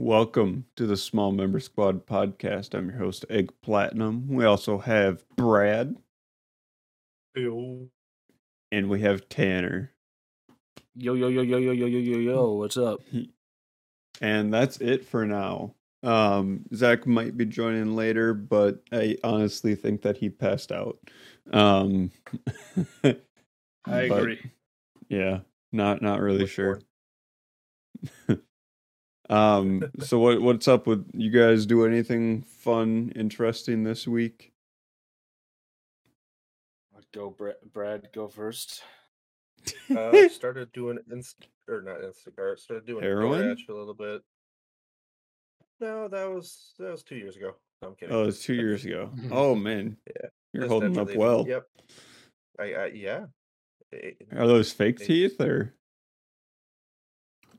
Welcome to the Small Member Squad podcast. I'm your host, Egg Platinum. We also have Brad Yo. and we have Tanner. Yo yo yo yo yo yo yo yo yo. What's up? And that's it for now. Um, Zach might be joining later, but I honestly think that he passed out. Um, I agree. Yeah, not not really Look sure. forward. um, so what what's up with you guys? Do anything fun, interesting this week? Go, Brad. Brad, go first. Uh, started doing inst or not Instacart. Started doing Heroin? A little bit. No, that was that was two years ago. No, I'm kidding. Oh, it's two years ago. Oh man, Yeah, you're Just holding up well. Yep. I, I yeah. Eh, Are those fake They- teeth or?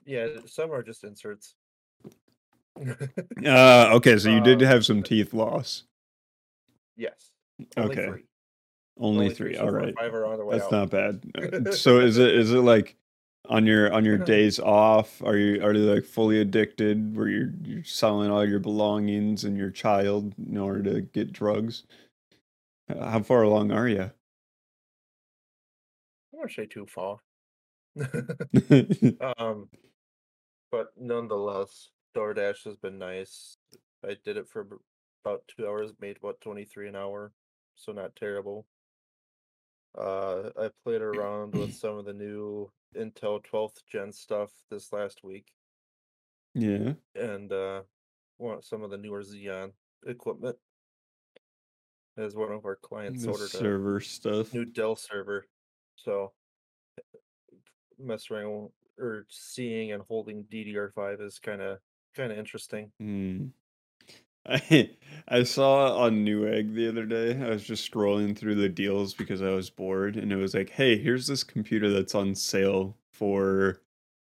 yeah, some are just inserts. Uh, okay, so you did Uh, have some teeth loss. yes. Only Okay, three. only three. so All right, Five are on the way that's out. not bad. Uh, so is it is it like on your on your days off? Are you are you like fully addicted, where you're you're selling all your belongings and your child in order to get drugs? How far along are you? I won't say too far. um, but nonetheless, DoorDash has been nice. I did it for about two hours, made what twenty three an hour, so not terrible. Uh, I played around with some of the new Intel 12th gen stuff this last week, yeah. and uh, want some of the newer Xeon equipment. As one of our clients The ordered a server stuff. new Dell server. So messing around or seeing and holding DDR5 is kind of kind of interesting. Hmm. I I saw on Newegg the other day. I was just scrolling through the deals because I was bored, and it was like, "Hey, here's this computer that's on sale for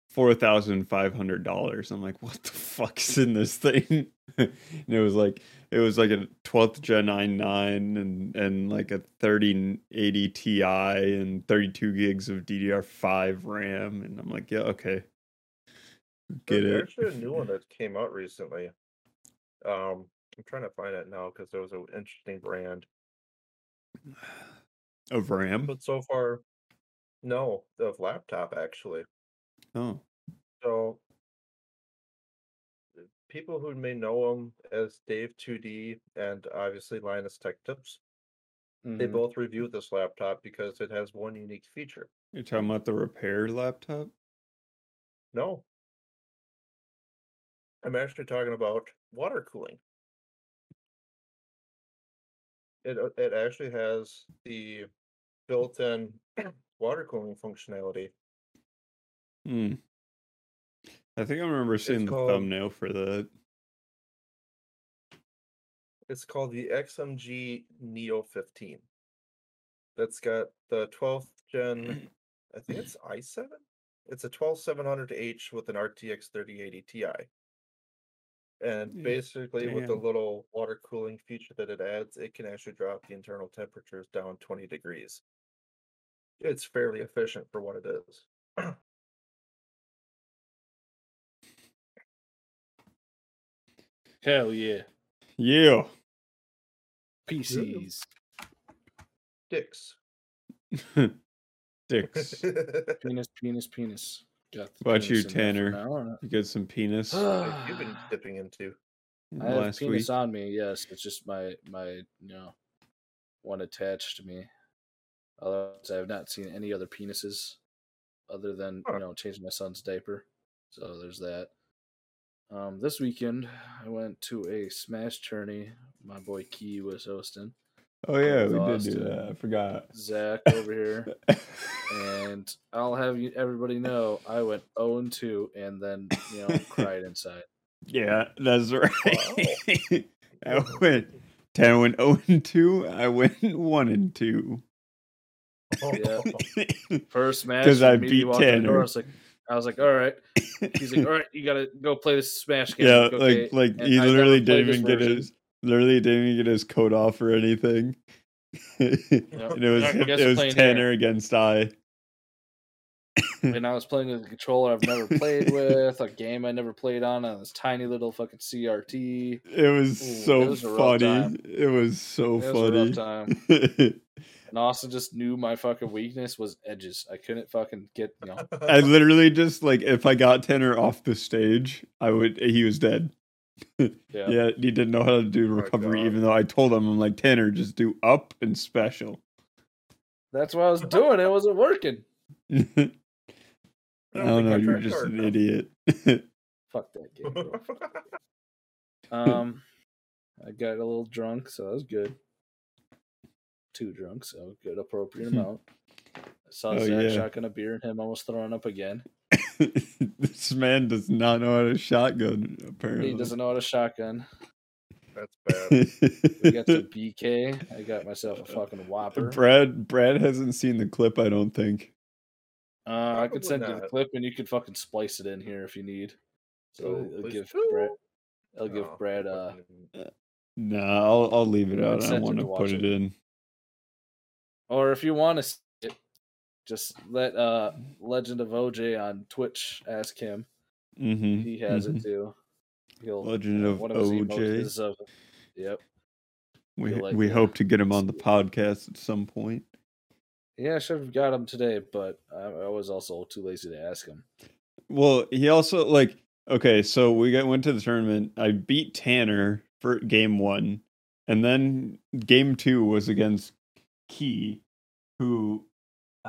four thousand five hundred dollars." I'm like, "What the fuck's in this thing?" and it was like it was like a 12th gen i9 and and like a 3080 Ti and 32 gigs of DDR5 RAM, and I'm like, "Yeah, okay, get There's it." actually a new one that came out recently. Um, I'm trying to find it now because there was an interesting brand. Of RAM. But so far, no, of laptop actually. Oh. So people who may know him as Dave 2D and obviously Linus Tech Tips, they Mhm. both reviewed this laptop because it has one unique feature. You're talking about the repair laptop? No. I'm actually talking about water cooling. It uh, it actually has the built-in water cooling functionality. Hmm. I think I remember seeing the called- thumbnail for that. It's called the XMG Neo 15. That's got the 12th gen, I think it's i7. It's a 12700H with an RTX 3080 Ti. And Yeah, basically, with the damn. little water cooling feature that it adds, it can actually drop the internal temperatures down 20 degrees. It's fairly efficient for what it is. Hell yeah. Yeah. PCs. Dicks. Dicks. Penis, penis, penis. Got the about you, penis in there for Tanner? now. You got some penis you've been dipping into? I have last penis week. on me. Yes, it's just my my you know one attached to me. Otherwise, I have not seen any other penises other than Huh. you know changing my son's diaper. So there's that. Um, this weekend I went to a smash tourney. My boy Key was hosting. Oh yeah, we did do that. I forgot. Zach over here. and I'll have you everybody know I went 0 and 2 and then you know cried inside. yeah, that's right. I went Tanner went 0 and 2. I went 1 and 2. Yeah. First match because I beat the door, Tanner. I was like I was like, all right. He's like, all right, you gotta go play this smash game. yeah, like, "Okay." like like he I literally didn't even get version. his literally didn't even get his coat off or anything. and it was it was playing here. Tanner against I. and I was playing with a controller I've never played with, a game I never played on, on this tiny little fucking CRT. It was Ooh, so it was funny. It was so It was funny. time. And Austin just knew my fucking weakness was edges. I couldn't fucking get you know. I literally just like if I got Tanner off the stage, I would he was dead. Yeah. Yeah, he didn't know how to do recovery, God. even though I told him I'm like Tanner, just do up and special. That's what I was doing. It wasn't working. I don't don't know, you're just an enough. idiot. Fuck that game. Um, I got a little drunk, so that was good. Too drunk, so good, appropriate amount. I saw Oh, Zach yeah. shotgun a beer and him almost throwing up again. this man does not know how to shotgun, apparently. He doesn't know how to shotgun. That's bad. We got the BK. I got myself a fucking Whopper. Brad Brad hasn't seen the clip, I don't think. Uh, I could send you the clip and you could fucking splice it in here if you need. So Ooh, it'll give. Brad. I'll give Oh, Brad. Uh, fucking- Nah, I'll I'll leave it out. I don't want to to put it it. in. or if you want to, see it, just let uh Legend of OJ on Twitch ask him. Mm-hmm. He has it too. He'll Legend of one of OJ. of- yep. We like we hope to get him on the podcast at some point. Yeah, I should have got him today, but I, I was also too lazy to ask him. Well, he also like okay, so we got went to the tournament. I beat Tanner for game one, and then game two was against Key, who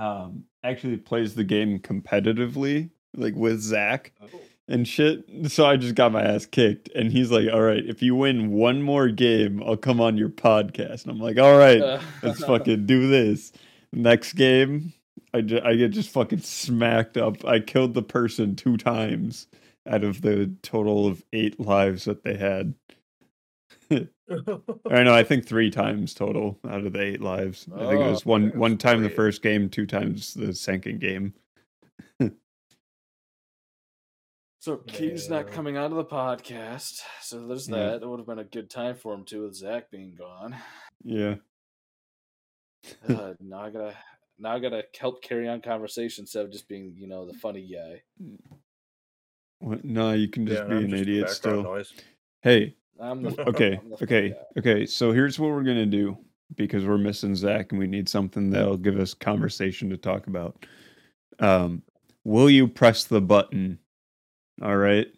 um actually plays the game competitively, like with Zach Oh. and shit. So I just got my ass kicked, and he's like, "All right, if you win one more game, I'll come on your podcast." And I'm like, "All right, Uh, let's fucking do this." Next game, I, ju- I get just fucking smacked up. I killed the person two times out of the total of eight lives that they had. I know, I think three times total out of the eight lives. I think it Oh, was one that's one time the first game, two times the second game. So Key's not Yeah. coming onto the podcast, so there's Yeah. that. It would have been a good time for him too, with Zach being gone. Yeah. Uh, now I gotta, now I gotta help carry on conversation instead of just being, you know, the funny guy. What? No, you can just Yeah, be I'm an just idiot still. noise. Hey, I'm the okay, I'm the okay, guy. okay. So here's what we're gonna do because we're missing Zach and we need something that'll give us conversation to talk about. Um, will you press the button? All right.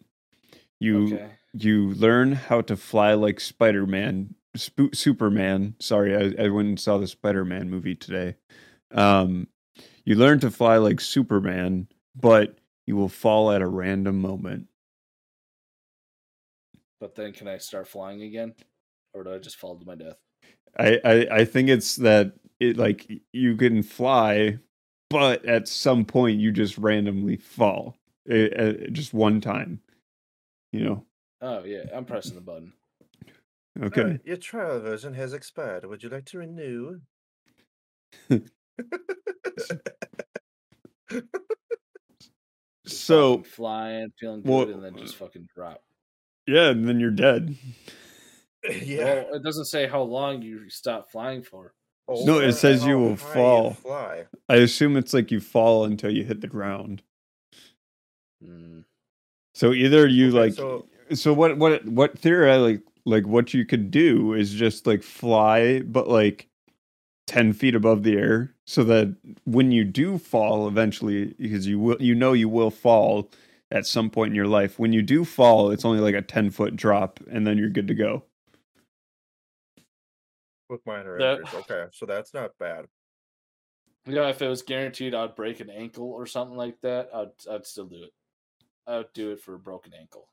You Okay. you learn how to fly like Spider Man, Sp- Superman. Sorry, I, I went and saw the Spider Man movie today. Um, you learn to fly like Superman, but you will fall at a random moment. But then can I start flying again? Or do I just fall to my death? I, I I think it's that it like you can fly, but at some point you just randomly fall, Eh, eh, just one time. You know. Oh yeah, I'm pressing the button. Okay. Alright, your trial version has expired. Would you like to renew? So flying, feeling good, well, and then just fucking drop. Yeah, and then you're dead. yeah. Well, it doesn't say how long you stop flying for. No, it says you will high you fall. Fly. I assume it's like you fall until you hit the ground. Hmm. So either you Okay, like so- so what what what theory like like what you could do is just like fly but like 10 feet above the air so that when you do fall eventually because you will you know you will fall at some point in your life when you do fall it's only like a 10 foot drop and then you're good to go With minor That- injuries. Okay, so that's not bad. You know, if it was guaranteed I'd break an ankle or something like that, I'd I'd still do it. I would do it for a broken ankle.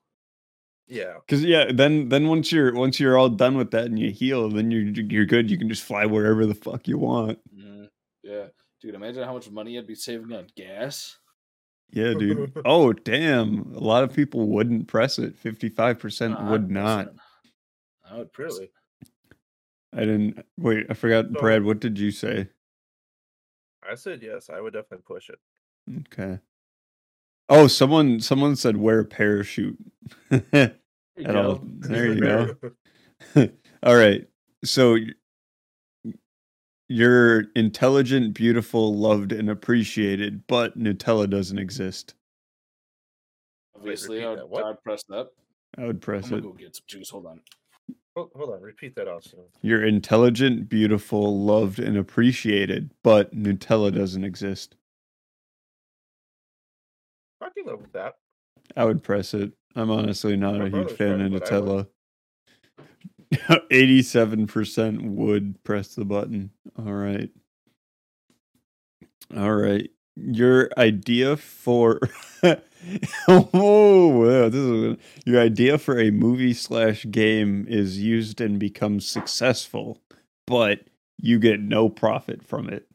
Yeah. because yeah then then once you're once you're all done with that and you heal then you're you're good you can just fly wherever the fuck you want hmm Yeah, dude, imagine how much money I'd be saving on gas. Yeah dude oh damn a lot of people wouldn't press it 55% Nah, I'd not. I would press Really? it. I didn't wait. I forgot, So- Brad. What did you say? I said yes. I would definitely push it. Okay. Oh, someone someone said wear a parachute. There you go. There you go. All right. So you're intelligent, beautiful, loved, and appreciated, but Nutella doesn't exist. Obviously, repeat I would, that. I'd press that. I would I'm press it. go get some juice. Hold on. Hold, hold on, repeat that, Austin. You're intelligent, beautiful, loved, and appreciated, but Nutella doesn't exist. I can live with that. I would press it. I'm honestly not My a huge brother's fan of tried Nutella. 87% would press the button. All right. All right. Your idea for oh, wow, this is your idea for a movie slash game is used and becomes successful, but you get no profit from it.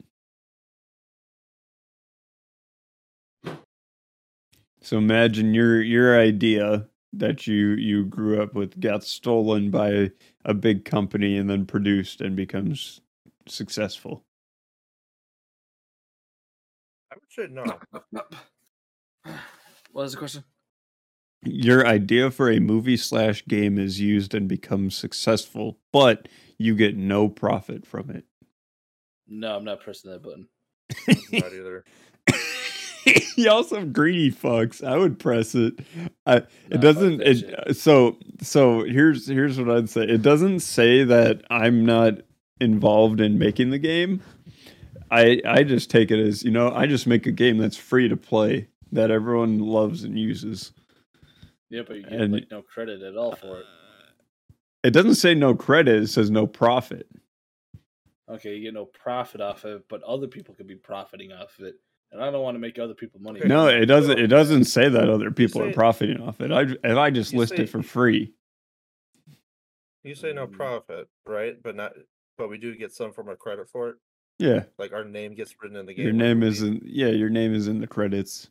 So imagine your your idea that you you grew up with got stolen by a big company and then produced and becomes successful. I would say no. What was the question? Your idea for a movie slash game is used and becomes successful, but you get no profit from it. No, I'm not pressing that button. Not either. Y'all some greedy fucks. I would press it. I, it doesn't. It, so so here's here's what I'd say. It doesn't say that I'm not involved in making the game. I I just take it as you know. I just make a game that's free to play that everyone loves and uses. Yeah, but you get And- like no credit at all for it. It doesn't say no credit. It says no profit. Okay, you get no profit off of it, but other people could be profiting off of it. And I don't want to make other people money. No, it doesn't. It doesn't say that other people are profiting off it. I if I just list say- it for free. You say no Mm. profit, right? But not. But we do get some form of credit for it. Yeah, Like our name gets written in the game. your name is in. Yeah, your name is in the credits.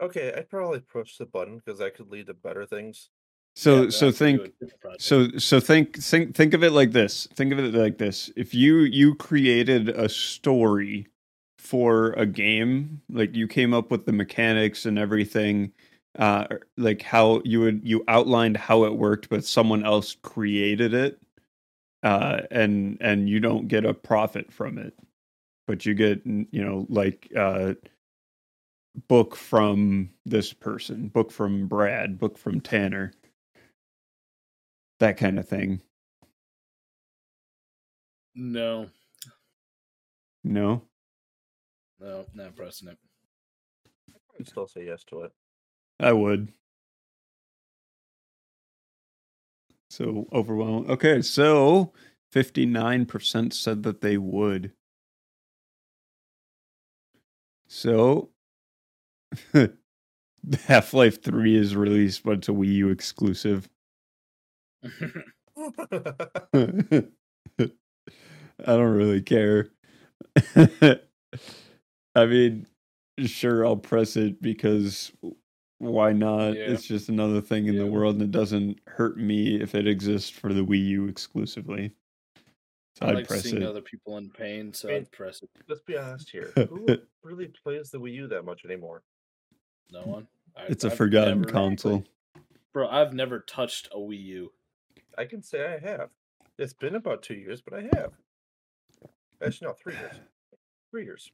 Okay, I'd probably push the button because that could lead to better things. So Yeah, so that's what you think would do for project. so so think think think of it like this. Think of it like this. If you you created a story for a game, like you came up with the mechanics and everything, uh like how you would you outlined how it worked, but someone else created it. Uh and and you don't get a profit from it. But you get you know like uh book from this person, book from Brad, book from Tanner that kind of thing. no, No, no, not pressing it. I'd still say yes to it. I would. So overwhelming. Okay, so fifty-nine percent said that they would. So Half Life Three is released, but it's a Wii U exclusive. I don't really care. I mean, sure, I'll press it because why not? Yeah. It's just another thing in the world, and it doesn't hurt me if it exists for the Wii U exclusively. So I I'd like press seeing it. other people in pain, so Pain. I'd press it. Let's be honest here. Who really plays the Wii U that much anymore? No one. I, It's a I've forgotten never- console. bro. I've never touched a Wii U. I can say I have. It's been about two years, but I have. Actually, no, three years. Three years.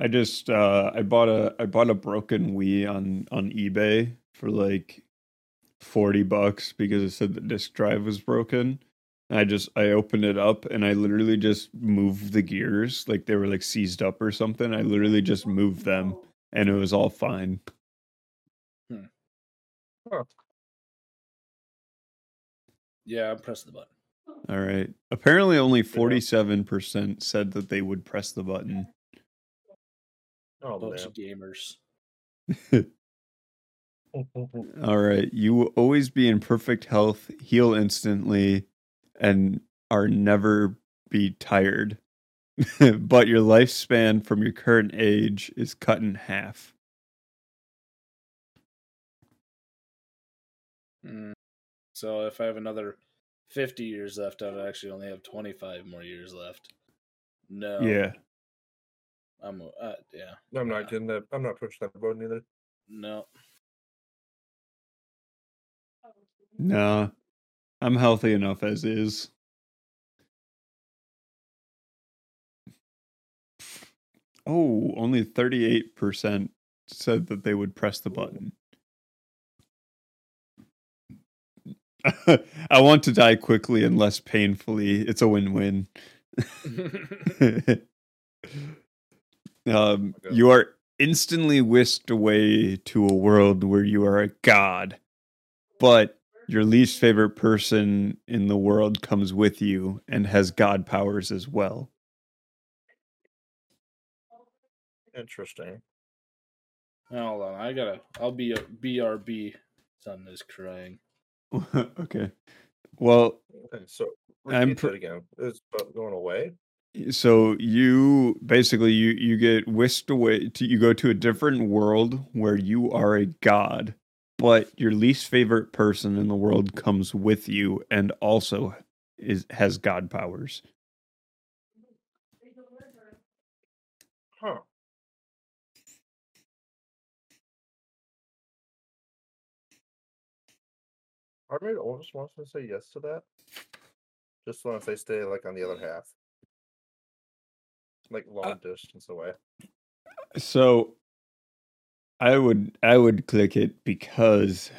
I just uh I bought a I bought a broken Wii on on eBay for like 40 bucks because it said the disk drive was broken. And I just I opened it up and I literally just moved the gears like they were like seized up or something. I literally just moved them and it was all fine. Huh. Yeah, I'm pressing the button. All right. Apparently only 47% said that they would press the button. Oh Bunch man. of gamers. All right. You will always be in perfect health, heal instantly, and are never be tired. but your lifespan from your current age is cut in half. Mm. So if I have another 50 years left, I would actually only have 25 more years left. No. Yeah. I'm uh, yeah. I'm not getting that. I'm not pushing that button either. No. No, I'm healthy enough as is. Oh, only 38% said that they would press the button. I want to die quickly and less painfully. It's a win win. um, Okay. you are instantly whisked away to a world where you are a god, but your least favorite person in the world comes with you and has god powers as well. Interesting. Hold on, I gotta. I'll be a BRB. Son is crying. okay. Well, Okay, so I'm repeat pr- that again. It's about going away. So you basically you you get whisked away to you go to a different world where you are a god but your least favorite person in the world comes with you and also is has god powers Huh. Part of me almost wants to say yes to that. Just so if they stay like on the other half. Like uh long distance away. so i would i would click it because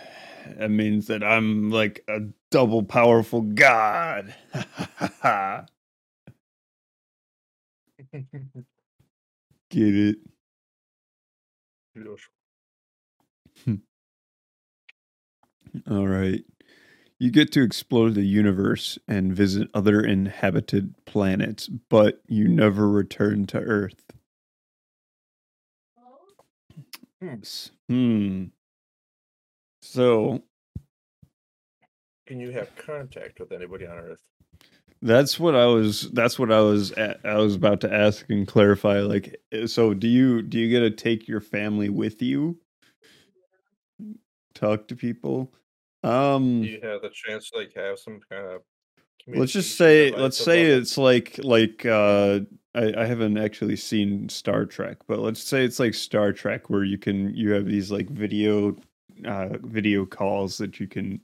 it means that i'm like a double powerful god get it All right. You get to explore the universe and visit other inhabited planets, but you never return to Earth. Hmm. Hmm. So Can you have contact with anybody on Earth? that's what I was. That's what I was. At, I was about to ask and clarify. Like, eh, so do you do you get to take your family with you? Talk to people. Um. Do you have the chance to like have some kind of let's just say let's say it? it's like like uh I, I haven't actually seen Star Trek, but let's say it's like Star Trek where you can you have these like video uh video calls that you can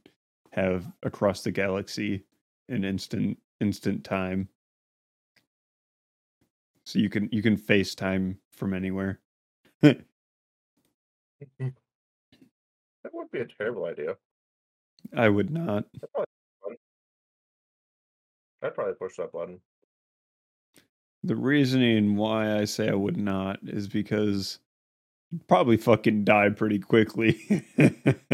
have across the galaxy in instant instant time. So you can you can FaceTime from anywhere. That would be a terrible idea. I would not. Probably. I'd probably push that button. The reasoning why I say I would not is because you'd probably fucking die pretty quickly.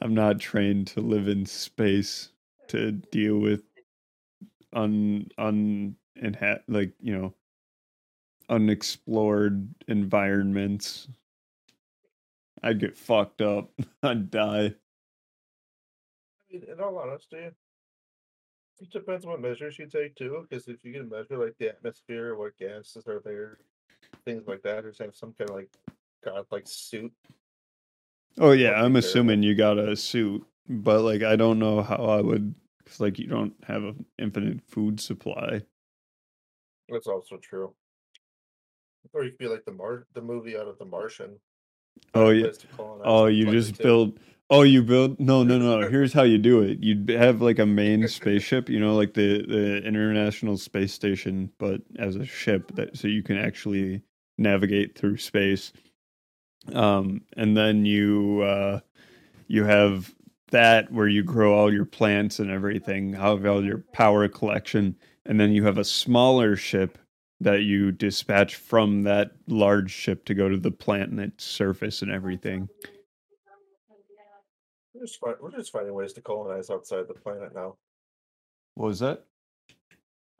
I'm not trained to live in space to deal with un un inha- like you know unexplored environments. I'd get fucked up. I'd die. I mean, in all honesty, it depends what measures you take too. Because if you can measure like the atmosphere, what gases are there, things like that, or have some kind of like godlike suit. Oh yeah, I'm assuming you got a suit, but like I don't know how I would cuz like you don't have an infinite food supply. That's also true. Or you could be like the Mar- the movie out of The Martian. Oh yeah. ways to colonize Oh, you just build Oh, you build No, no, no. Here's how you do it. You'd have like a main spaceship, you know, like the the International Space Station, but as a ship that so you can actually navigate through space. Um and then you uh you have that where you grow all your plants and everything, have all your power collection, and then you have a smaller ship that you dispatch from that large ship to go to the planet surface and everything. We're just, fi- we're just finding ways to colonize outside the planet now. What was that?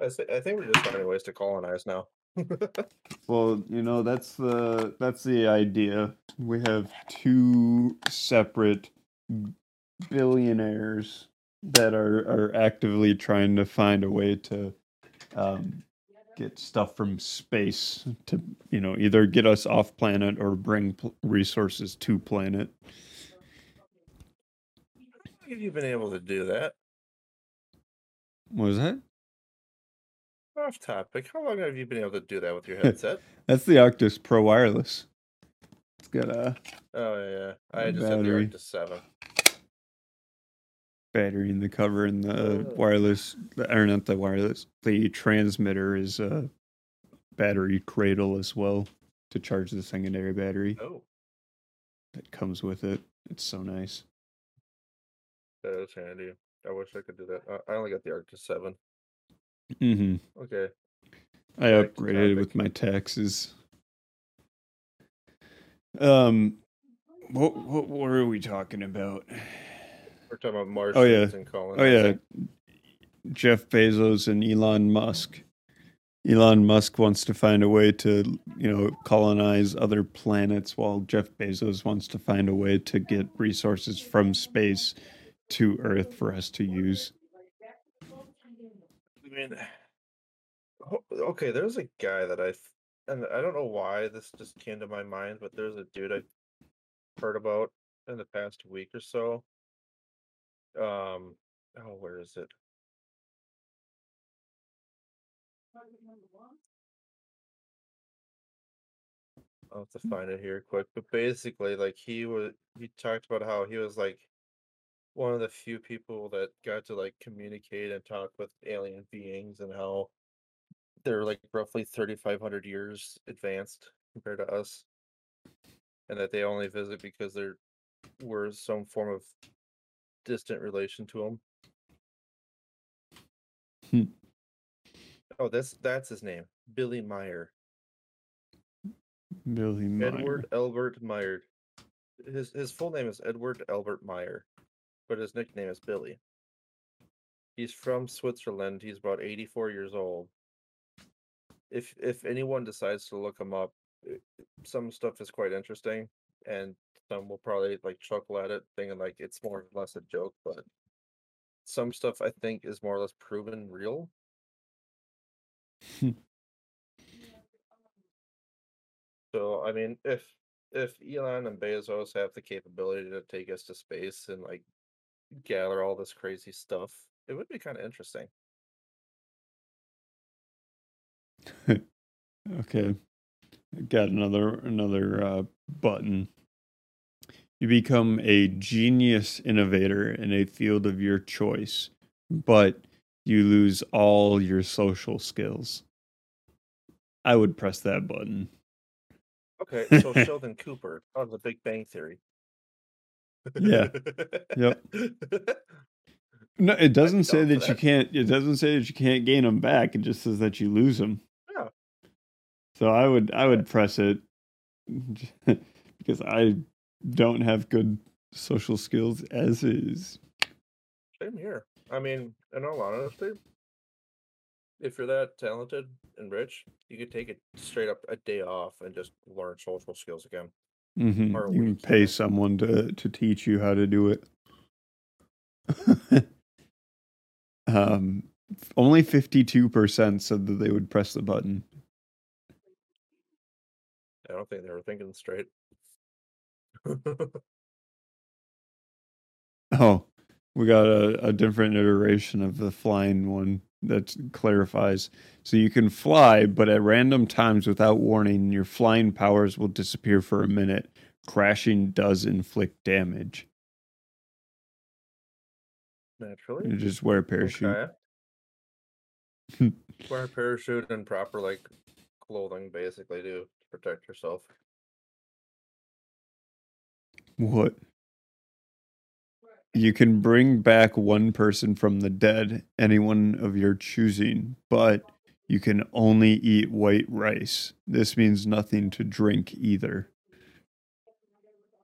I, say, I think we're just finding ways to colonize now. Well, you know, that's the that's the idea. We have two separate billionaires that are are actively trying to find a way to um, get stuff from space to you know either get us off planet or bring pl- resources to planet. How have you been able to do that? What was that? Off topic. How long have you been able to do that with your headset? That's the Arctis Pro Wireless. It's got a oh yeah, I just had the battery. Arctis Seven. Battery in the cover, and the Uh. wireless, or not the wireless, the transmitter is a battery cradle as well to charge the secondary battery Oh, that comes with it. It's so nice. that is handy. I wish I could do that. I- only got the Arctis 7. hmm Okay. I Back upgraded with my taxes. Um, what what were we talking about? We're talking about Martians and colonizing. Oh yeah, oh, Jeff Bezos and Elon Musk. Elon Musk wants to find a way to, you know, colonize other planets, while Jeff Bezos wants to find a way to get resources from space to Earth for us to use. I mean, okay, there's a guy that I and I don't know why this just came to my mind, but there's a dude I heard about in the past week or so. Um, oh, where is it? I'll have to find it here quick. But basically, like he was, he talked about how he was like one of the few people that got to like communicate and talk with alien beings and how they're like roughly 3,500 years advanced compared to us, and that they only visit because there were some form of distant relation to him. Hmm. Oh, that's that's his name, Billy Meier. Billy Meier. Edward Albert Meier. His his full name is Edward Albert Meier, but his nickname is Billy. He's from Switzerland. He's about 84 years old. If if anyone decides to look him up, eh, some stuff is quite interesting, and some will probably like chuckle at it, thinking like it's more or less a joke. But some stuff I think is more or less proven real. So I mean, if if Elon and Bezos have the capability to take us to space and like gather all this crazy stuff, it would be kind of interesting. Okay. Got another another uh, button. You become a genius innovator in a field of your choice, but you lose all your social skills. I would press that button. Okay, so Sheldon Cooper on the Big Bang Theory. Yeah. Yep. No, it doesn't say for that you can't. It doesn't say that you can't gain them back. It just says that you lose them. So I would I would press it because I don't have good social skills as is. Same here. I mean, in all honesty, if you're that talented and rich, you could take it straight up a day off and just learn social skills again. hmm Or You can pay someone to to teach you how to do it. um, only fifty two percent said that they would press the button. I don't think they were thinking straight. Oh, we got a, a different iteration of the flying one that clarifies. So you can fly, but at random times without warning, your flying powers will disappear for a minute. Crashing does inflict damage. Naturally. You just wear a parachute. Okay. Wear a parachute and proper like clothing basically to protect yourself. What? You can bring back one person from the dead, anyone of your choosing, but you can only eat white rice. This means nothing to drink either.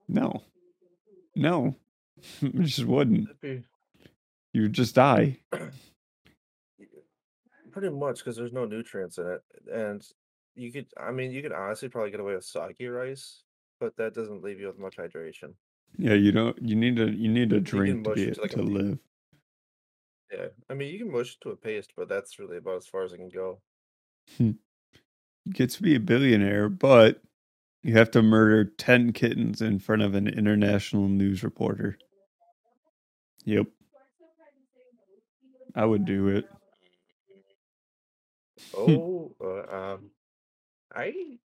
No. No. it just wouldn't. You just die. pretty much because there's no nutrients in it, and you could. I mean, you could honestly probably get away with sake rice, but that doesn't leave you with much hydration. Yeah, you don't you need to you need a drink to be to, like, to a- live. Yeah, I mean, you can mush it to a paste, but that's really about as far as it can go. You get to be a billionaire, but you have to murder 10 kittens in front of an international news reporter. Yep. I would do it. Oh, uh, um, I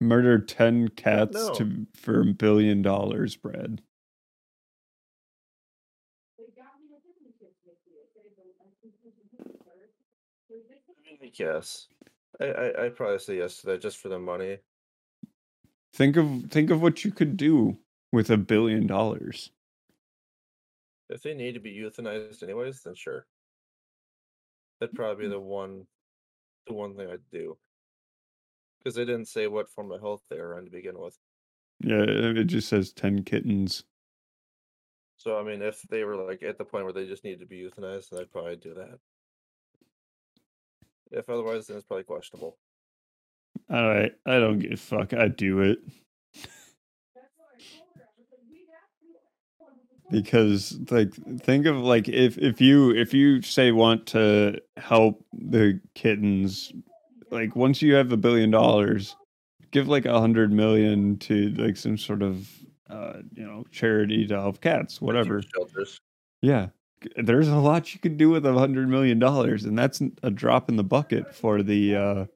murder 10 cats to for a billion dollars brad. Yes I, I i probably say yes to that just for the money. Think of think of what you could do with a billion dollars. If they need to be euthanized anyways then sure. That'd probably be mm. the one the one thing I'd do. Because they didn't say what form of health they were in to begin with. Yeah, it just says ten kittens. So I mean, if they were like at the point where they just needed to be euthanized, then I'd probably do that. If otherwise, then it's probably questionable. All right, I don't give a fuck. I do it because, like, think of like if if you if you say want to help the kittens, like once you have a billion dollars, give like a hundred million to like some sort of uh you know charity to help cats, whatever. Shelters. Yeah, there's a lot you could do with a hundred million dollars, and that's a drop in the bucket for the uh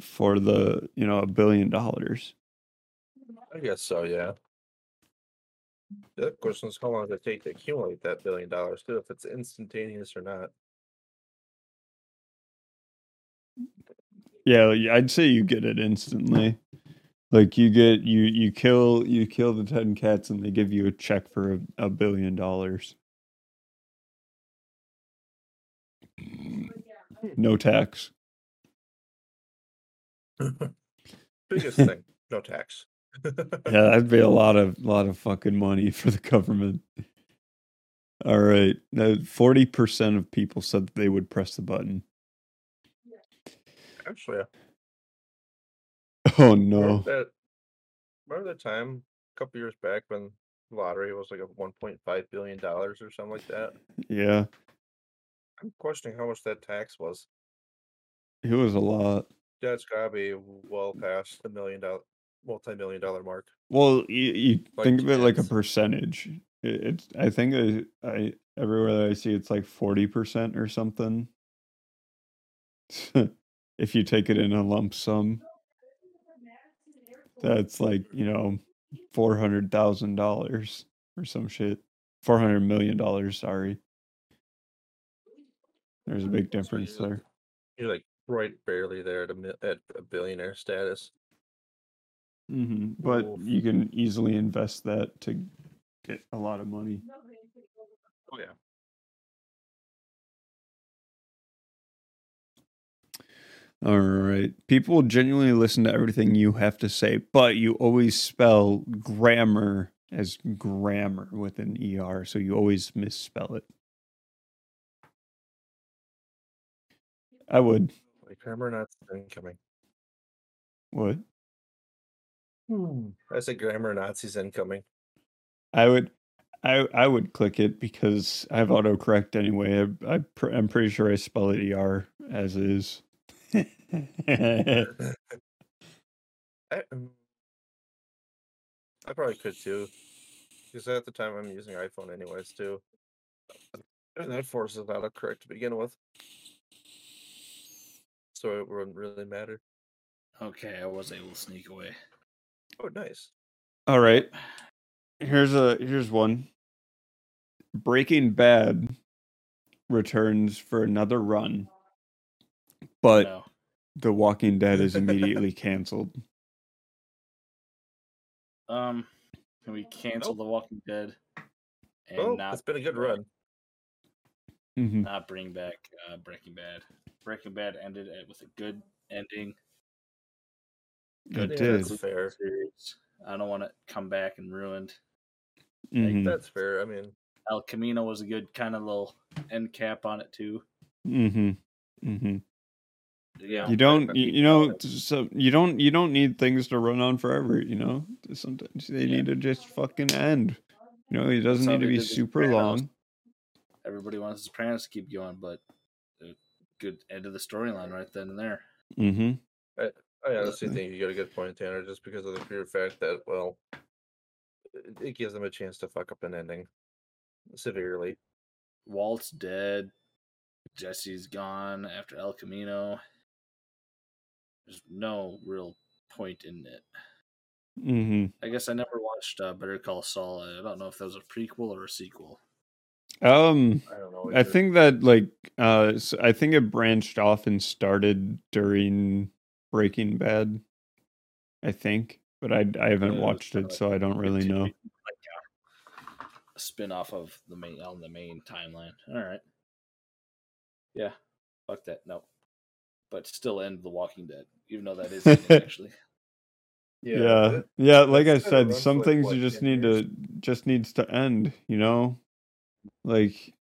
for the you know a billion dollars. I guess so. Yeah. The question is how long does it take to accumulate that billion dollars too? If it's instantaneous or not. Yeah, I'd say you get it instantly. Like you get you you kill you kill the ten cats and they give you a check for a, a billion dollars. No tax. Biggest thing, no tax. Yeah, that'd be a lot of lot of fucking money for the government. All right, Now, forty percent of people said that they would press the button. Actually, Oh no! that remember the time a couple years back when lottery was like a one point five billion dollars or something like that? Yeah, I'm questioning how much that tax was. it was a lot. That's gotta be well past the million dollar, multi-million dollar mark. Well, you, you Like think of it like a percentage. It, it's I think I, I everywhere that I see it's like forty percent or something. if you take it in a lump sum, that's like you know four hundred thousand dollars or some shit. Four hundred million dollars. Sorry. There's a mm-hmm. big difference there. You're like right barely there at a at a billionaire status. Hmm But Oof. you can easily invest that to get a lot of money. Oh yeah. All right. People genuinely listen to everything you have to say, but you always spell grammar as grammar with an ER, so you always misspell it. I would. Like grammar Nazis incoming. What? I said grammar Nazis incoming. I would. I I would click it because I have autocorrect anyway. I, I pr- I'm pretty sure I spell it ER as is. I, mm, I probably could too, because at the time I'm using iPhone anyways too, and that forces autocorrect to begin with, so it wouldn't really matter. Okay, I was able to sneak away. Oh, nice. All right. Here's a here's one. Breaking Bad returns for another run, but no. The Walking Dead is immediately canceled. Um, can we cancel Nope. The Walking Dead and Oh, not it's been a good run. Not bring back uh, Breaking Bad. Breaking Bad ended it with a good ending. It Good Yeah, that's fair. I don't want it to come back and ruined. Mhm. That's fair. I mean, El Camino was a good kind of little end cap on it too. Mm Mhm. Mm Mhm. Yeah, You don't you, you know so you don't you don't need things to run on forever, you know? Sometimes they Yeah. need to just fucking end. You know, it doesn't need to be super long. everybody wants the Sopranos to keep going, but a good end of the storyline right then and there. Mm Mhm. I honestly Uh, think you got a good point, Tanner, just because of the pure fact that, well, it, it gives them a chance to fuck up an ending severely. Walt's dead. Jesse's gone after El Camino. There's no real point in it. Mm-hmm. I guess I never watched uh, Better Call Saul. I don't know if that was a prequel or a sequel. Um, I don't know. I think that like uh, I think it branched off and started during Breaking Bad. I think, but I I haven't Yeah, watched it, so I don't really know. Like uh, a spin off of the main on the main timeline. All right. Yeah. Fuck that. No. But still end The Walking Dead, even though that is actually. Yeah, it- yeah. Like I said, some like, things you just need years? to just needs to end. You know, like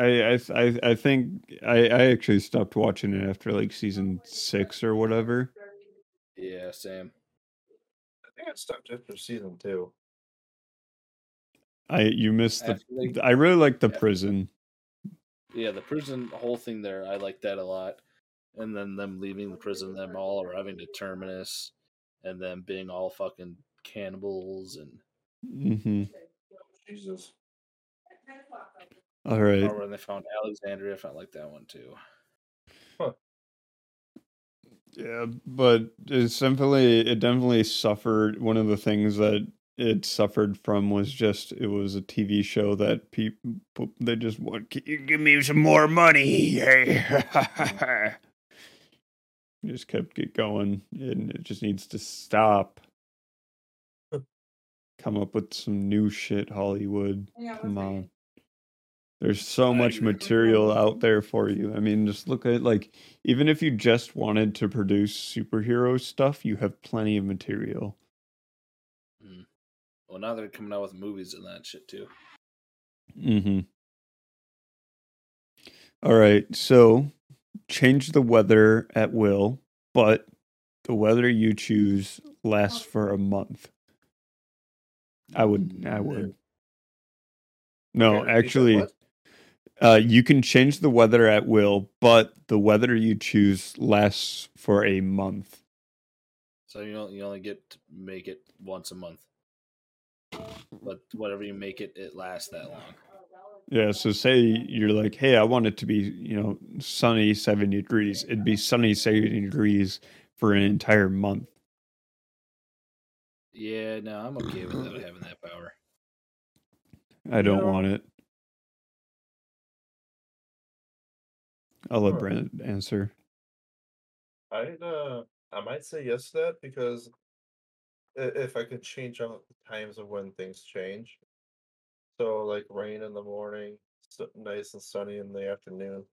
I I I I think I I actually stopped watching it after like season six or whatever. Yeah, same. I think I stopped after season two. I you missed the. After they- I really like the after- prison. Yeah, the prison whole thing there, I like that a lot. And then them leaving the prison, them all arriving to Terminus, and them being all fucking cannibals and Mm-hmm. Jesus. All right. or when they found Alexandria, I felt like that one too. Yeah, but it's definitely it definitely suffered. One of the things that it suffered from was just it was a TV show that people they just want. Can you give me some more money? Hey, just kept it going, and it just needs to stop. Come up with some new shit, Hollywood. Come on. There's so much material out there for you. I mean, just look at like even if you just wanted to produce superhero stuff, you have plenty of material. Well, now they're coming out with movies and that shit too. Mm-hmm. All right, so change the weather at will, but the weather you choose lasts for a month. I would. I would. No, Okay, repeat that, actually? Uh, you can change the weather at will, but the weather you choose lasts for a month. So you only, you only get to make it once a month. But whatever you make it, it lasts that long. Yeah, so say you're like, hey, I want it to be, you know, sunny 70 degrees. It'd be sunny 70 degrees for an entire month. Yeah, no, I'm okay without having that power. I don't No. want it. I'll let Brent answer. I'd uh I might say yes to that because if I could change out the times of when things change. So like rain in the morning, nice and sunny in the afternoon.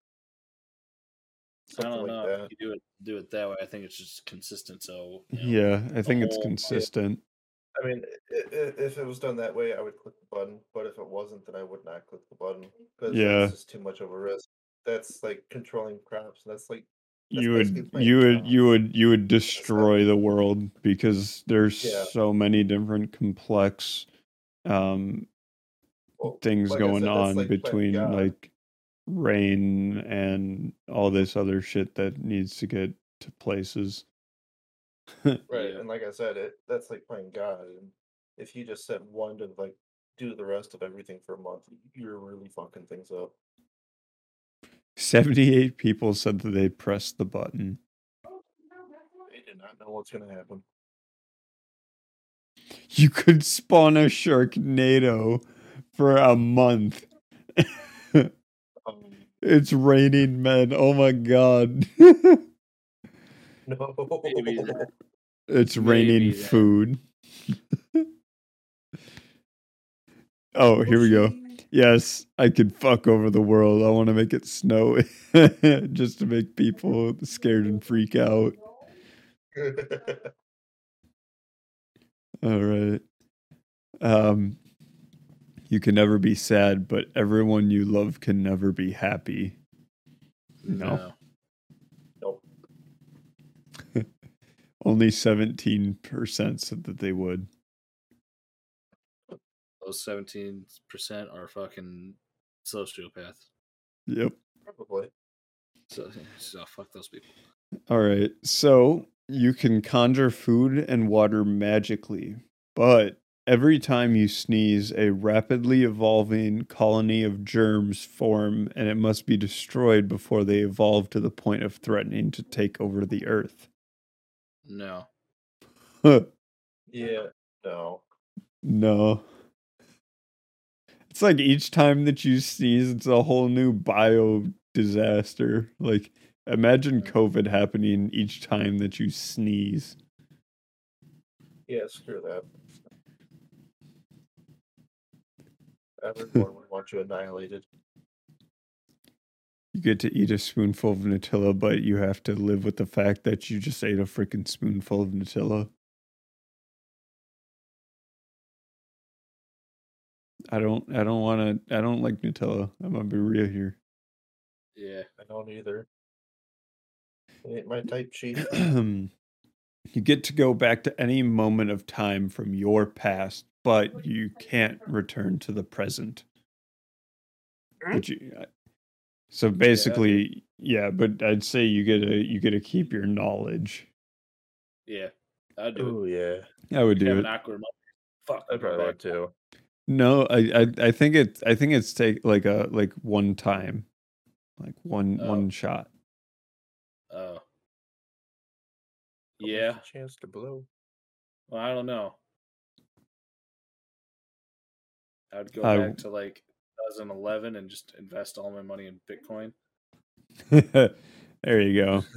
I don't know. that. If you do it do it that way, I think it's just consistent. So you know, Yeah, I think it's consistent. I mean, if it was done that way, I would click the button. But if it wasn't, then I would not click the button because Yeah. that's just too much of a risk. That's like controlling crops. That's like That's You would playing you would you would you would destroy the world because there's Yeah. so many different complex um well, things like going said, on like between like rain and all this other shit that needs to get to places. Right, and like I said, it that's like playing God. And if you just set one to like do the rest of everything for a month, you're really fucking things up. 78 people said that they pressed the button. They did not know what's gonna happen. You could spawn a Sharknado for a month. Um, it's raining men. Oh my god. no, Maybe that- it's Maybe raining that- food. oh, here we go. Yes, I could fuck over the world. I want to make it snow just to make people scared and freak out. All right. Um you can never be sad, but everyone you love can never be happy. No. nope. Only 17% said that they would. Those seventeen percent are fucking sociopaths. Yep. Probably. So, so fuck those people. All right. So, you can conjure food and water magically, but every time you sneeze, a rapidly evolving colony of germs form and it must be destroyed before they evolve to the point of threatening to take over the earth. No. Yeah. No. No. It's like each time that you sneeze, it's a whole new bio disaster. Like imagine COVID happening each time that you sneeze. Yeah, screw that. Everyone would want you annihilated. You get to eat a spoonful of Nutella, but you have to live with the fact that you just ate a freaking spoonful of Nutella. I don't I don't wanna I don't like Nutella. I'm gonna be real here. Yeah. I don't either. It ain't my type sheet. you get to go back to any moment of time from your past, but you can't return to the present. But you, uh, so basically, yeah. But I'd say you get to you get to keep your knowledge. Yeah. I'd do Oh yeah, I would it. Have do an it. awkward moment. Fuck. I go probably back. would too. No, I, I I think it's I think it's take like a like one time, like one Oh. one shot. Oh. Yeah. chance to blow. Well, I don't know. I would go I- back to like 2011 and just invest all my money in Bitcoin. there you go.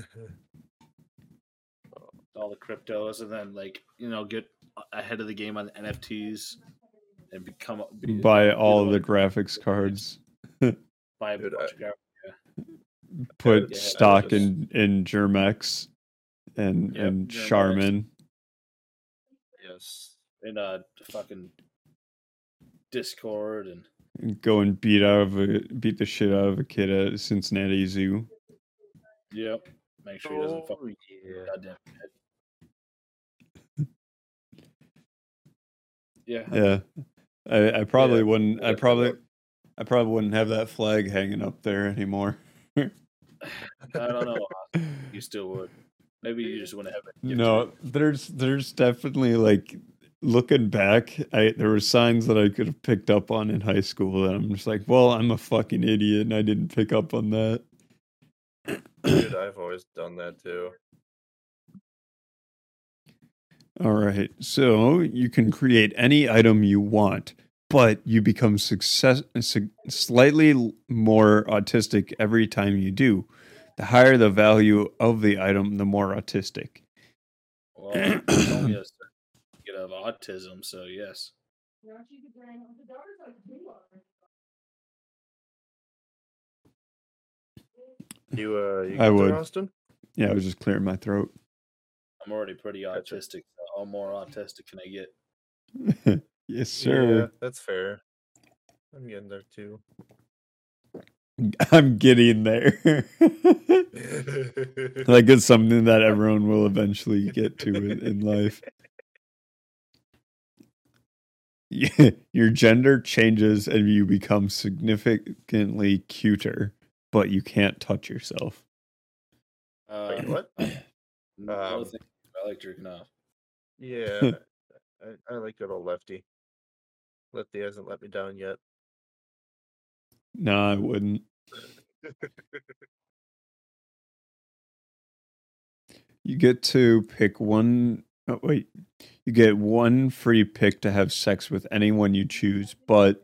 all the cryptos and then like you know get ahead of the game on the NFTs and become be, Buy be all one the graphics cards. buy a Dude, bunch I- of gra- Put Yeah, stock just- in in Germ-X and Yep, and Germ-X. Charmin. Yes. in uh fucking Discord and and Go and beat out of a beat the shit out of a kid at Cincinnati Zoo. yep. Make sure he doesn't fuck Oh, yeah. goddamn head. Yeah. Yeah, I, I probably Yeah, wouldn't. I probably. I probably wouldn't have that flag hanging up there anymore. I don't know. You still would. Maybe you just wouldn't have it. No, you. there's there's definitely like looking back, I there were signs that I could have picked up on in high school and I'm just like, well, I'm a fucking idiot and I didn't pick up on that. Dude, I've always done that too. All right. So, you can create any item you want, but you become success slightly more autistic every time you do. The higher the value of the item, the more autistic. Well, it's only of autism, so yes. You uh, you I there, would. Austin? Yeah, I was just clearing my throat. I'm already pretty Gotcha. autistic. So how more autistic can I get? yes, Yeah, sir. that's fair. I'm getting there too. I'm getting there. like it's something that everyone will eventually get to in, in life. Yeah, your gender changes and you become significantly cuter, but you can't touch yourself. Uh, Wait, what? Um. I like jerking off. Yeah, I, I like good old Lefty. Lefty hasn't let me down yet. No, I wouldn't. You get to pick one oh wait. You get one free pick to have sex with anyone you choose, but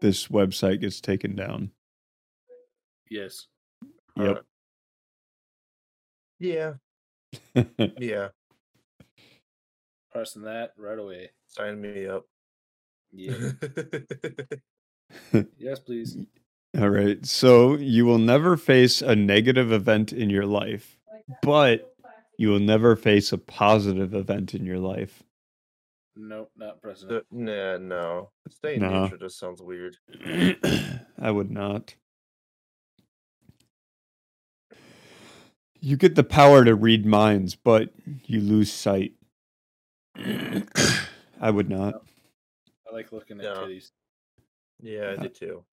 this website gets taken down. Yes. Yep. Uh, yeah, yeah. Pressing that right away. Sign me up. Yeah. yes, please. All right. So you will never face a negative event in your life, but you will never face a positive event in your life. Nope, not pressing Uh, it. nah, no. Staying No. neutral just sounds weird. I would not. You get the power to read minds, but you lose sight. I would not. I like looking at Yeah. titties. Yeah, I Uh, did too.